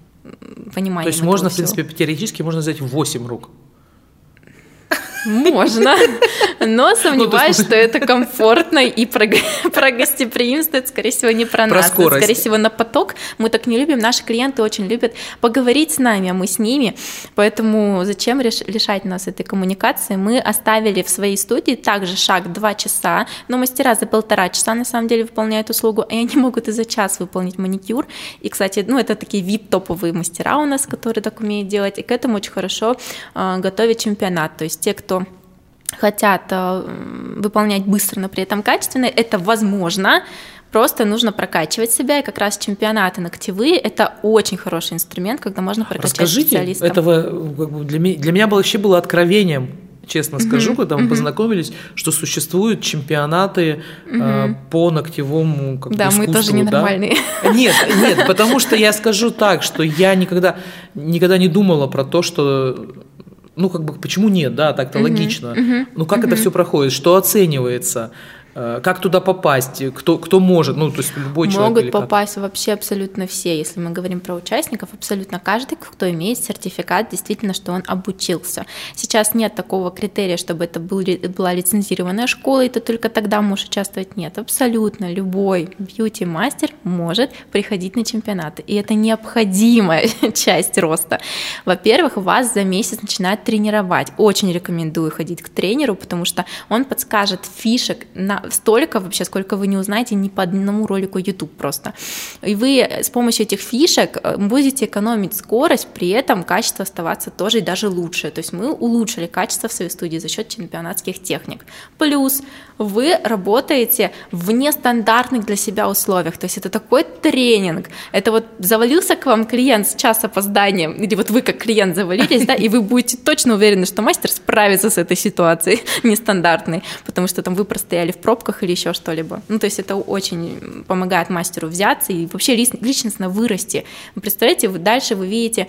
понимание. То есть можно, в принципе, теоретически можно взять 8 рук. Можно, но ну, сомневаюсь, что это комфортно и про, про гостеприимство, это, скорее всего, не про, про нас, скорость. это, скорее всего, на поток. Мы так не любим, наши клиенты очень любят поговорить с нами, а мы с ними, поэтому зачем лишать нас этой коммуникации? Мы оставили в своей студии также шаг 2 часа, но мастера за полтора часа на самом деле выполняют услугу, и они могут и за час выполнить маникюр. И, кстати, ну, это такие VIP-топовые мастера у нас, которые так умеют делать, и к этому очень хорошо э, готовят чемпионат, то есть те, кто кто хотят э, выполнять быстро, но при этом качественно, это возможно, Просто нужно прокачивать себя, и как раз чемпионаты ногтевые – это очень хороший инструмент, когда можно прокачать Расскажите, специалиста. этого для, меня, для меня вообще было откровением, честно скажу, mm-hmm. когда мы mm-hmm. познакомились, что существуют чемпионаты mm-hmm. э, по ногтевому как да, искусству. мы тоже ненормальные. Да? Нет, нет, потому что я скажу так, что я никогда, никогда не думала про то, что ну, как бы, почему нет, да, так-то uh-huh, логично. Uh-huh, ну, как uh-huh. это все проходит, что оценивается, как туда попасть? Кто, кто может? Ну, то есть любой Могут человек. Могут попасть как? вообще абсолютно все. Если мы говорим про участников, абсолютно каждый, кто имеет сертификат, действительно, что он обучился. Сейчас нет такого критерия, чтобы это был, была лицензированная школа, и ты только тогда можешь участвовать. Нет, абсолютно любой бьюти-мастер может приходить на чемпионаты. И это необходимая часть роста. Во-первых, вас за месяц начинают тренировать. Очень рекомендую ходить к тренеру, потому что он подскажет фишек на столько вообще, сколько вы не узнаете ни по одному ролику YouTube просто. И вы с помощью этих фишек э, будете экономить скорость, при этом качество оставаться тоже и даже лучше. То есть мы улучшили качество в своей студии за счет чемпионатских техник. Плюс вы работаете в нестандартных для себя условиях. То есть это такой тренинг. Это вот завалился к вам клиент с час опозданием, или вот вы как клиент завалились, да, и вы будете точно уверены, что мастер справится с этой ситуацией нестандартной, потому что там вы простояли в пробках или еще что-либо. Ну, то есть это очень помогает мастеру взяться и вообще личностно вырасти. Вы представляете, вы дальше вы видите,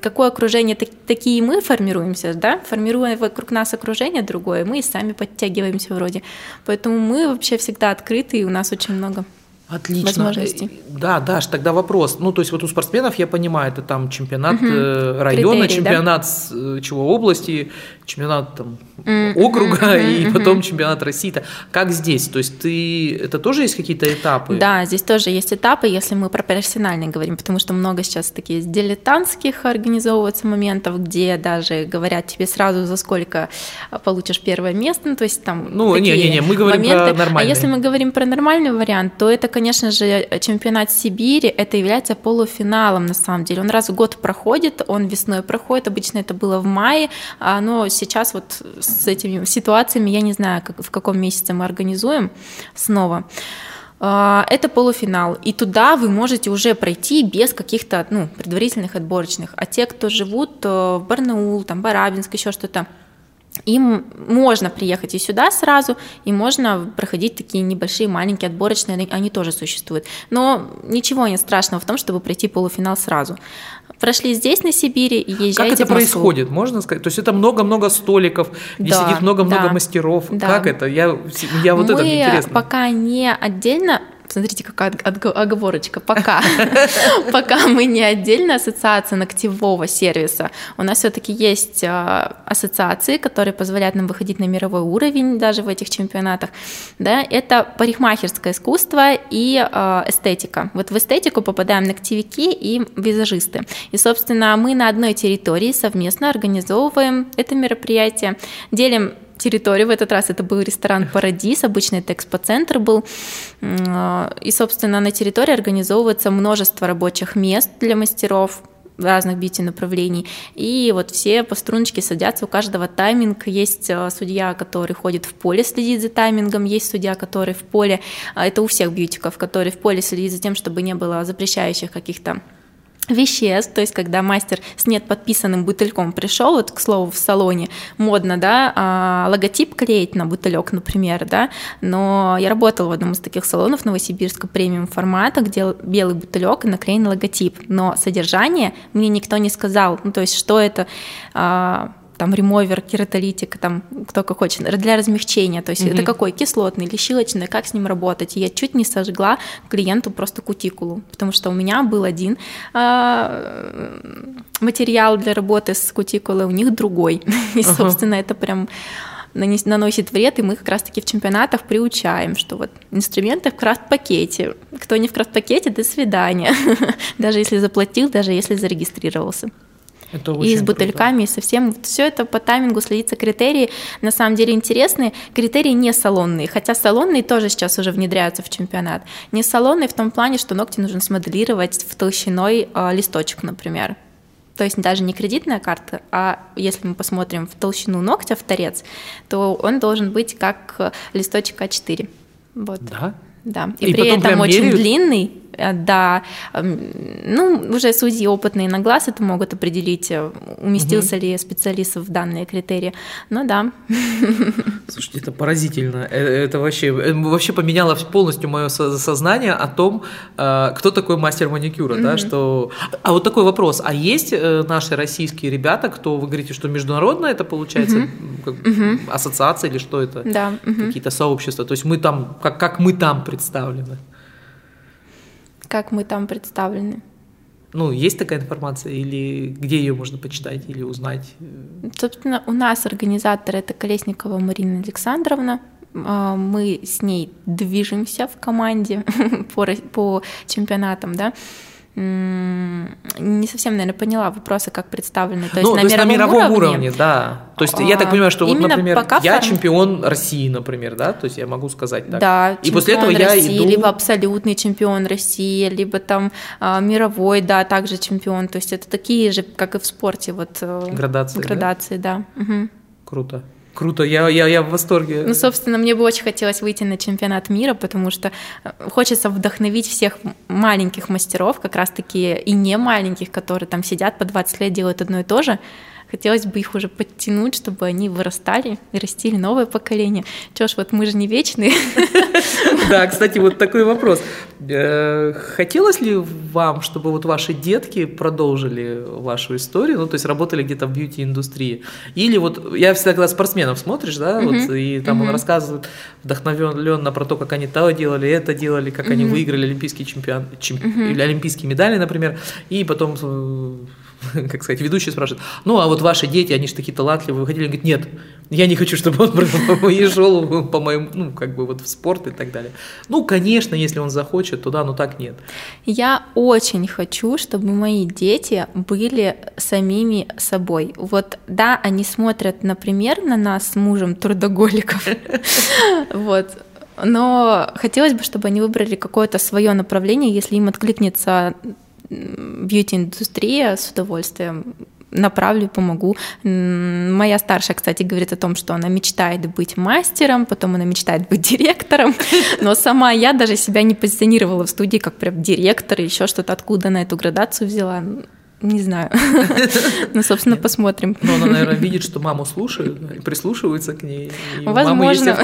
какое окружение такие мы формируемся, да, формируя вокруг нас окружение другое, мы и сами подтягиваемся вроде. Поэтому мы вообще всегда открыты, и у нас очень много Отлично. возможностей. Да, Даш, тогда вопрос. Ну, то есть вот у спортсменов, я понимаю, это там чемпионат угу. района, Критерии, чемпионат да? Э, чего области, чемпионат там, mm-hmm. округа mm-hmm. и потом чемпионат России. -то. Как здесь? То есть ты это тоже есть какие-то этапы? Да, здесь тоже есть этапы, если мы про профессиональные говорим, потому что много сейчас таких дилетантских организовывается моментов, где даже говорят тебе сразу за сколько получишь первое место, ну, то есть там ну не не не мы говорим моменты. про нормальный. А если мы говорим про нормальный вариант, то это, конечно же, чемпионат Сибири, это является полуфиналом на самом деле. Он раз в год проходит, он весной проходит, обычно это было в мае, а, но сейчас вот с этими ситуациями, я не знаю, как, в каком месяце мы организуем снова. А, это полуфинал, и туда вы можете уже пройти без каких-то ну, предварительных отборочных. А те, кто живут э, в Барнаул, там, Барабинск, еще что-то, им можно приехать и сюда сразу, и можно проходить такие небольшие, маленькие отборочные, они тоже существуют. Но ничего нет страшного в том, чтобы пройти полуфинал сразу. Прошли здесь, на Сибири, и езжайте Как это происходит, можно сказать? То есть это много-много столиков, где да, сидит много-много да, мастеров. Да. Как это? Я, я вот Мы это интересно. пока не отдельно Смотрите, какая оговорочка. Пока. Пока мы не отдельная ассоциация ногтевого сервиса. У нас все-таки есть а, ассоциации, которые позволяют нам выходить на мировой уровень даже в этих чемпионатах. Да, это парикмахерское искусство и а, эстетика. Вот в эстетику попадаем ногтевики и визажисты. И, собственно, мы на одной территории совместно организовываем это мероприятие, делим территорию. В этот раз это был ресторан «Парадис», обычно это экспоцентр был. И, собственно, на территории организовывается множество рабочих мест для мастеров, разных бьюти-направлений. И вот все по струночке садятся, у каждого тайминг. Есть э, судья, который ходит в поле, следит за таймингом, есть судья, который в поле, а это у всех бьютиков, который в поле следит за тем, чтобы не было запрещающих каких-то веществ, то есть когда мастер с нет подписанным бутыльком пришел, вот к слову в салоне модно, да, а, логотип клеить на бутылек, например, да, но я работала в одном из таких салонов Новосибирска премиум формата, где белый бутылек и наклеен логотип, но содержание мне никто не сказал, ну то есть что это а, там ремовер, кератолитик, там кто как хочет, для размягчения. То есть mm-hmm. это какой кислотный или щелочный, как с ним работать. И я чуть не сожгла клиенту просто кутикулу, потому что у меня был один а, материал для работы с кутикулой, у них другой. И, собственно, это прям наносит вред, и мы как раз-таки в чемпионатах приучаем, что вот инструменты в крафт-пакете. Кто не в крафт-пакете, до свидания. даже если заплатил, даже если зарегистрировался. Это и с бутыльками, круто. и со всем. Все это по таймингу следится критерии. На самом деле интересные. Критерии не салонные, хотя салонные тоже сейчас уже внедряются в чемпионат. Не салонные в том плане, что ногти нужно смоделировать в толщиной э, листочек, например. То есть даже не кредитная карта, а если мы посмотрим в толщину ногтя в торец, то он должен быть как листочек А4. Вот. Да? Да. И, и при этом очень меряют? длинный, Э, да, ну, уже судьи опытные на глаз это могут определить, э, уместился угу. ли специалист в данные критерии. Ну да. Слушайте, это поразительно. Э, это вообще, вообще поменяло полностью мое сознание о том, кто такой мастер маникюра, угу. да, что... А вот такой вопрос, а есть наши российские ребята, кто, вы говорите, что международно это получается, угу. как, угу. ассоциация или что это? Да. Угу. Какие-то сообщества, то есть мы там, как, как мы там представлены? Как мы там представлены. Ну, есть такая информация, или где ее можно почитать или узнать? Собственно, у нас организатор это Колесникова Марина Александровна. А, мы с ней движемся в команде по, по чемпионатам, да. Не совсем, наверное, поняла вопросы, как представлены. То есть, ну, на, то есть мировом на мировом уровне, уровне, да. То есть я так понимаю, что вот, например, пока я форм... чемпион России, например, да, то есть я могу сказать так. Да, и после этого России, я иду... либо абсолютный чемпион России, либо там а, мировой, да, также чемпион. То есть это такие же, как и в спорте, вот э, градации. Градации, да. да. Угу. Круто. Круто, я, я, я в восторге. Ну, собственно, мне бы очень хотелось выйти на чемпионат мира, потому что э, хочется вдохновить всех маленьких мастеров, как раз-таки и не маленьких, которые там сидят по 20 лет, делают одно и то же, Хотелось бы их уже подтянуть, чтобы они вырастали и растили новое поколение. Чё ж, вот мы же не вечные. Да, кстати, вот такой вопрос. Э, хотелось ли вам, чтобы вот ваши детки продолжили вашу историю, ну, то есть работали где-то в бьюти-индустрии? Или вот, я всегда, когда спортсменов смотришь, да, вот, и там он рассказывает вдохновленно про то, как они то делали, это делали, как они выиграли олимпийский чемпион, или олимпийские медали, например, и потом э, как сказать, ведущий спрашивает, ну, а вот ваши дети, они же такие талантливые, вы хотели? Он говорит, нет, я не хочу, чтобы он уезжал по моему, ну, как бы вот в спорт и так далее. Ну, конечно, если он захочет, то да, но так нет. Я очень хочу, чтобы мои дети были самими собой. Вот, да, они смотрят, например, на нас с мужем трудоголиков, вот, но хотелось бы, чтобы они выбрали какое-то свое направление, если им откликнется бьюти-индустрия с удовольствием направлю, помогу. Моя старшая, кстати, говорит о том, что она мечтает быть мастером, потом она мечтает быть директором, но сама я даже себя не позиционировала в студии как прям директор, еще что-то, откуда на эту градацию взяла. Не знаю. Ну, собственно, посмотрим. Ну, она, наверное, видит, что маму слушают, прислушиваются к ней. Возможно.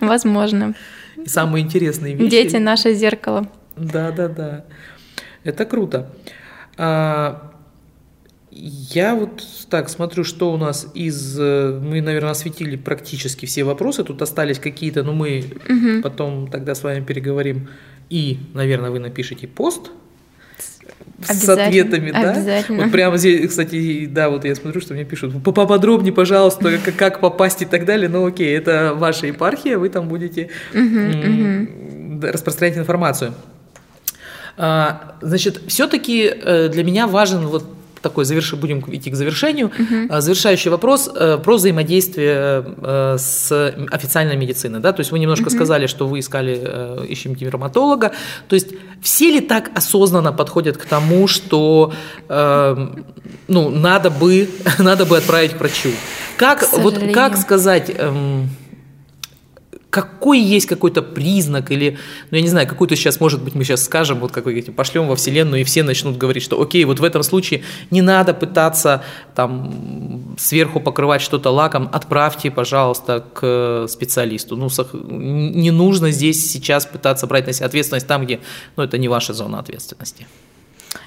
Возможно. И самые интересные вещи. Дети — наше зеркало. Да, да, да. Это круто. А, я вот так смотрю, что у нас из... Э, мы, наверное, осветили практически все вопросы. Тут остались какие-то, но мы угу. потом тогда с вами переговорим. И, наверное, вы напишите пост с ответами, да? Обязательно. Вот прямо здесь, кстати, да, вот я смотрю, что мне пишут, поподробнее, пожалуйста, как, как попасть и так далее. Ну, окей, это ваша епархия, вы там будете угу, угу. распространять информацию. А, значит, все-таки э, для меня важен вот такой заверш... будем идти к завершению. Uh-huh. Завершающий вопрос э, про взаимодействие э, с официальной медициной. Да? То есть вы немножко uh-huh. сказали, что вы искали, ищем дерматолога. То есть все ли так осознанно подходят к тому, что ну, надо, бы, надо бы отправить к врачу? Как, вот, как сказать... Эм, какой есть какой-то признак или, ну я не знаю, какой-то сейчас, может быть, мы сейчас скажем, вот как вы говорите, пошлем во Вселенную, и все начнут говорить, что окей, вот в этом случае не надо пытаться там сверху покрывать что-то лаком, отправьте, пожалуйста, к специалисту. Ну, не нужно здесь сейчас пытаться брать на себя ответственность там, где, ну, это не ваша зона ответственности.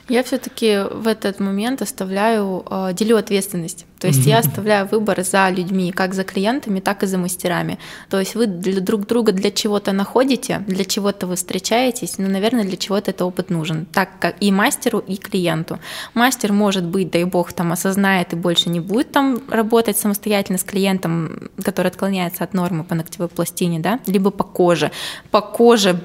Я все-таки в этот момент оставляю, э, делю ответственность. То есть я оставляю выбор за людьми, как за клиентами, так и за мастерами. То есть вы для друг друга для чего-то находите, для чего-то вы встречаетесь, но, наверное, для чего-то этот опыт нужен, так как и мастеру, и клиенту. Мастер, может быть, дай бог, там осознает и больше не будет там работать самостоятельно с клиентом, который отклоняется от нормы по ногтевой пластине, да, либо по коже. По коже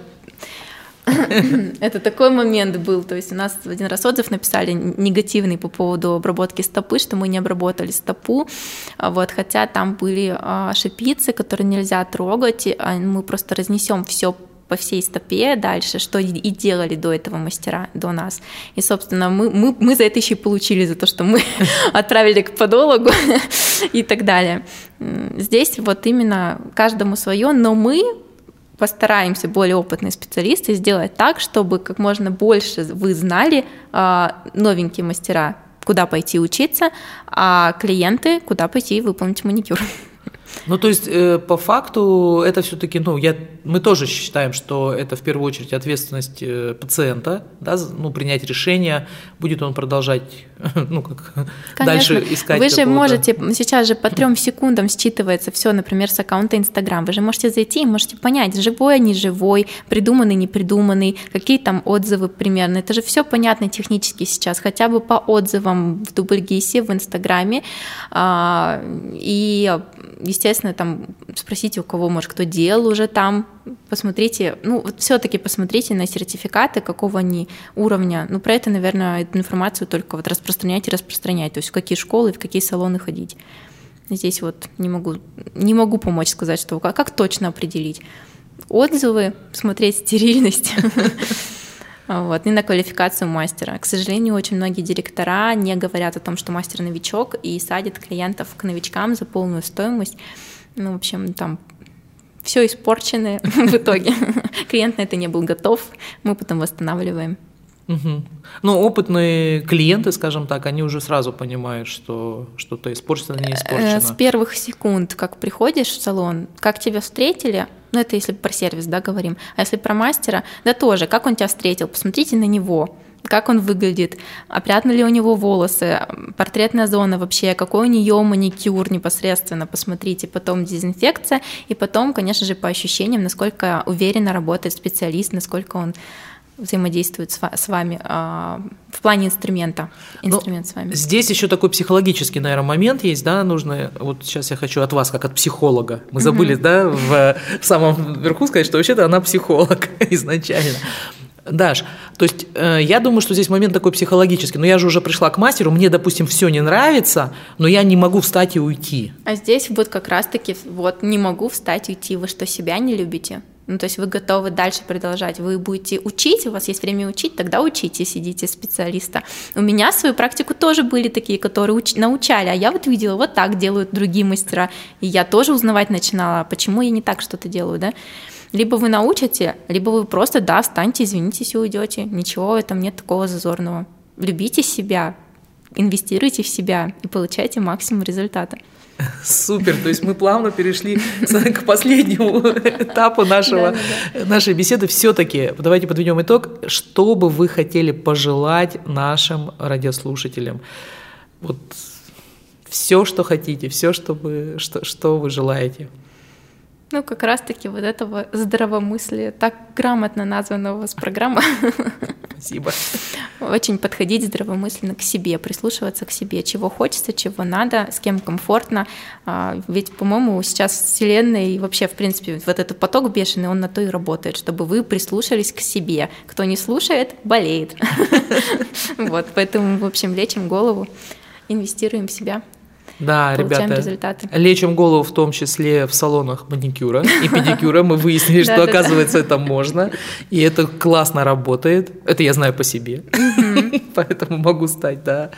Это такой момент был. То есть у нас один раз отзыв написали негативный по поводу обработки стопы, что мы не обработали стопу. А вот, хотя там были а, шипицы, которые нельзя трогать. А мы просто разнесем все по всей стопе дальше, что и делали до этого мастера, до нас. И, собственно, мы, мы, мы за это еще и получили, за то, что мы отправили к подологу и так далее. Здесь вот именно каждому свое, но мы постараемся, более опытные специалисты, сделать так, чтобы как можно больше вы знали а, новенькие мастера, куда пойти учиться, а клиенты, куда пойти выполнить маникюр. Ну, то есть, э, по факту, это все-таки, ну, я, мы тоже считаем, что это в первую очередь ответственность э, пациента, да, ну, принять решение, будет он продолжать, ну, как Конечно. дальше искать. Вы же можете, сейчас же по трем секундам считывается все, например, с аккаунта Инстаграм, вы же можете зайти и можете понять, живой, не живой, придуманный, не придуманный, какие там отзывы примерно, это же все понятно технически сейчас, хотя бы по отзывам в Дубльгисе, в Инстаграме, а, и, естественно, там спросите у кого, может, кто делал уже там, посмотрите, ну вот все-таки посмотрите на сертификаты, какого они уровня. Ну про это, наверное, эту информацию только вот распространять и распространять, то есть в какие школы, в какие салоны ходить. Здесь вот не могу, не могу помочь сказать, что как, как точно определить. Отзывы, смотреть стерильность. Вот, и на квалификацию мастера. К сожалению, очень многие директора не говорят о том, что мастер новичок, и садят клиентов к новичкам за полную стоимость. Ну, в общем, там все испорчено в итоге. Клиент на это не был готов, мы потом восстанавливаем. Угу. Ну, опытные клиенты, скажем так, они уже сразу понимают, что что-то испорчено, не испорчено. Э, с первых секунд, как приходишь в салон, как тебя встретили, ну это если про сервис, да, говорим, а если про мастера, да тоже, как он тебя встретил, посмотрите на него, как он выглядит, опрятны ли у него волосы, портретная зона вообще, какой у нее маникюр непосредственно, посмотрите, потом дезинфекция, и потом, конечно же, по ощущениям, насколько уверенно работает специалист, насколько он взаимодействует с вами а, в плане инструмента. Ну, инструмент Но с вами. Здесь еще такой психологический, наверное, момент есть, да, нужно. Вот сейчас я хочу от вас, как от психолога. Мы забыли, mm-hmm. да, в, в самом верху сказать, что вообще-то она психолог изначально. Даш, то есть э, я думаю, что здесь момент такой психологический. Но я же уже пришла к мастеру, мне, допустим, все не нравится, но я не могу встать и уйти. А здесь вот как раз-таки вот не могу встать и уйти. Вы что, себя не любите? Ну, то есть вы готовы дальше продолжать, вы будете учить, у вас есть время учить, тогда учите, сидите специалиста. У меня свою практику тоже были такие, которые уч- научали, а я вот видела, вот так делают другие мастера, и я тоже узнавать начинала, почему я не так что-то делаю, да. Либо вы научите, либо вы просто, да, встаньте, извинитесь и уйдете. Ничего в этом нет такого зазорного. Любите себя, инвестируйте в себя и получайте максимум результата. Супер, то есть мы плавно перешли к последнему этапу нашего, да, да, нашей беседы. Все-таки давайте подведем итог. Что бы вы хотели пожелать нашим радиослушателям? Вот все, что хотите, все, что вы, что, что вы желаете. Ну, как раз-таки вот этого здравомыслия, так грамотно названа у вас программа. Спасибо. Очень подходить здравомысленно к себе, прислушиваться к себе, чего хочется, чего надо, с кем комфортно. А, ведь, по-моему, сейчас Вселенная и вообще, в принципе, вот этот поток бешеный, он на то и работает, чтобы вы прислушались к себе. Кто не слушает, болеет. Вот, поэтому, в общем, лечим голову, инвестируем в себя. Да, ребята, результаты. лечим голову в том числе в салонах маникюра и педикюра. Мы выяснили, что оказывается это можно, и это классно работает. Это я знаю по себе, поэтому могу стать, да,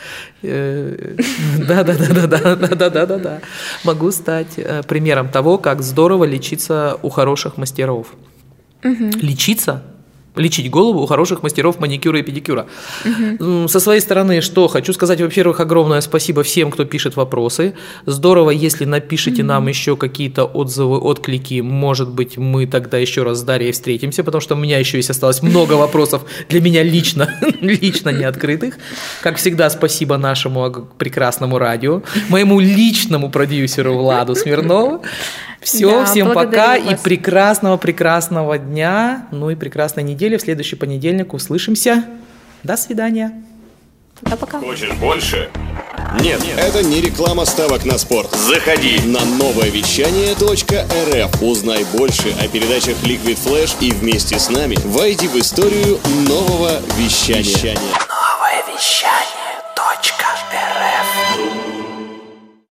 да, да, да, да, да, да, да, да, да, могу стать примером того, как здорово лечиться у хороших мастеров. Лечиться лечить голову у хороших мастеров маникюра и педикюра. Угу. Со своей стороны, что хочу сказать, во-первых, огромное спасибо всем, кто пишет вопросы. Здорово, если напишите угу. нам еще какие-то отзывы, отклики. Может быть, мы тогда еще раз с Дарьей встретимся, потому что у меня еще есть осталось много вопросов для меня лично, лично не открытых. Как всегда, спасибо нашему прекрасному радио, моему личному продюсеру Владу Смирнову. Все, да, всем пока вас. и прекрасного, прекрасного дня, ну и прекрасной недели. В следующий понедельник услышимся. До свидания. Пока-пока. Хочешь больше? Нет, Нет, это не реклама ставок на спорт. Заходи на новое вещание .рф. Узнай больше о передачах Liquid Flash и вместе с нами войди в историю нового вещания. вещания. Новое вещание.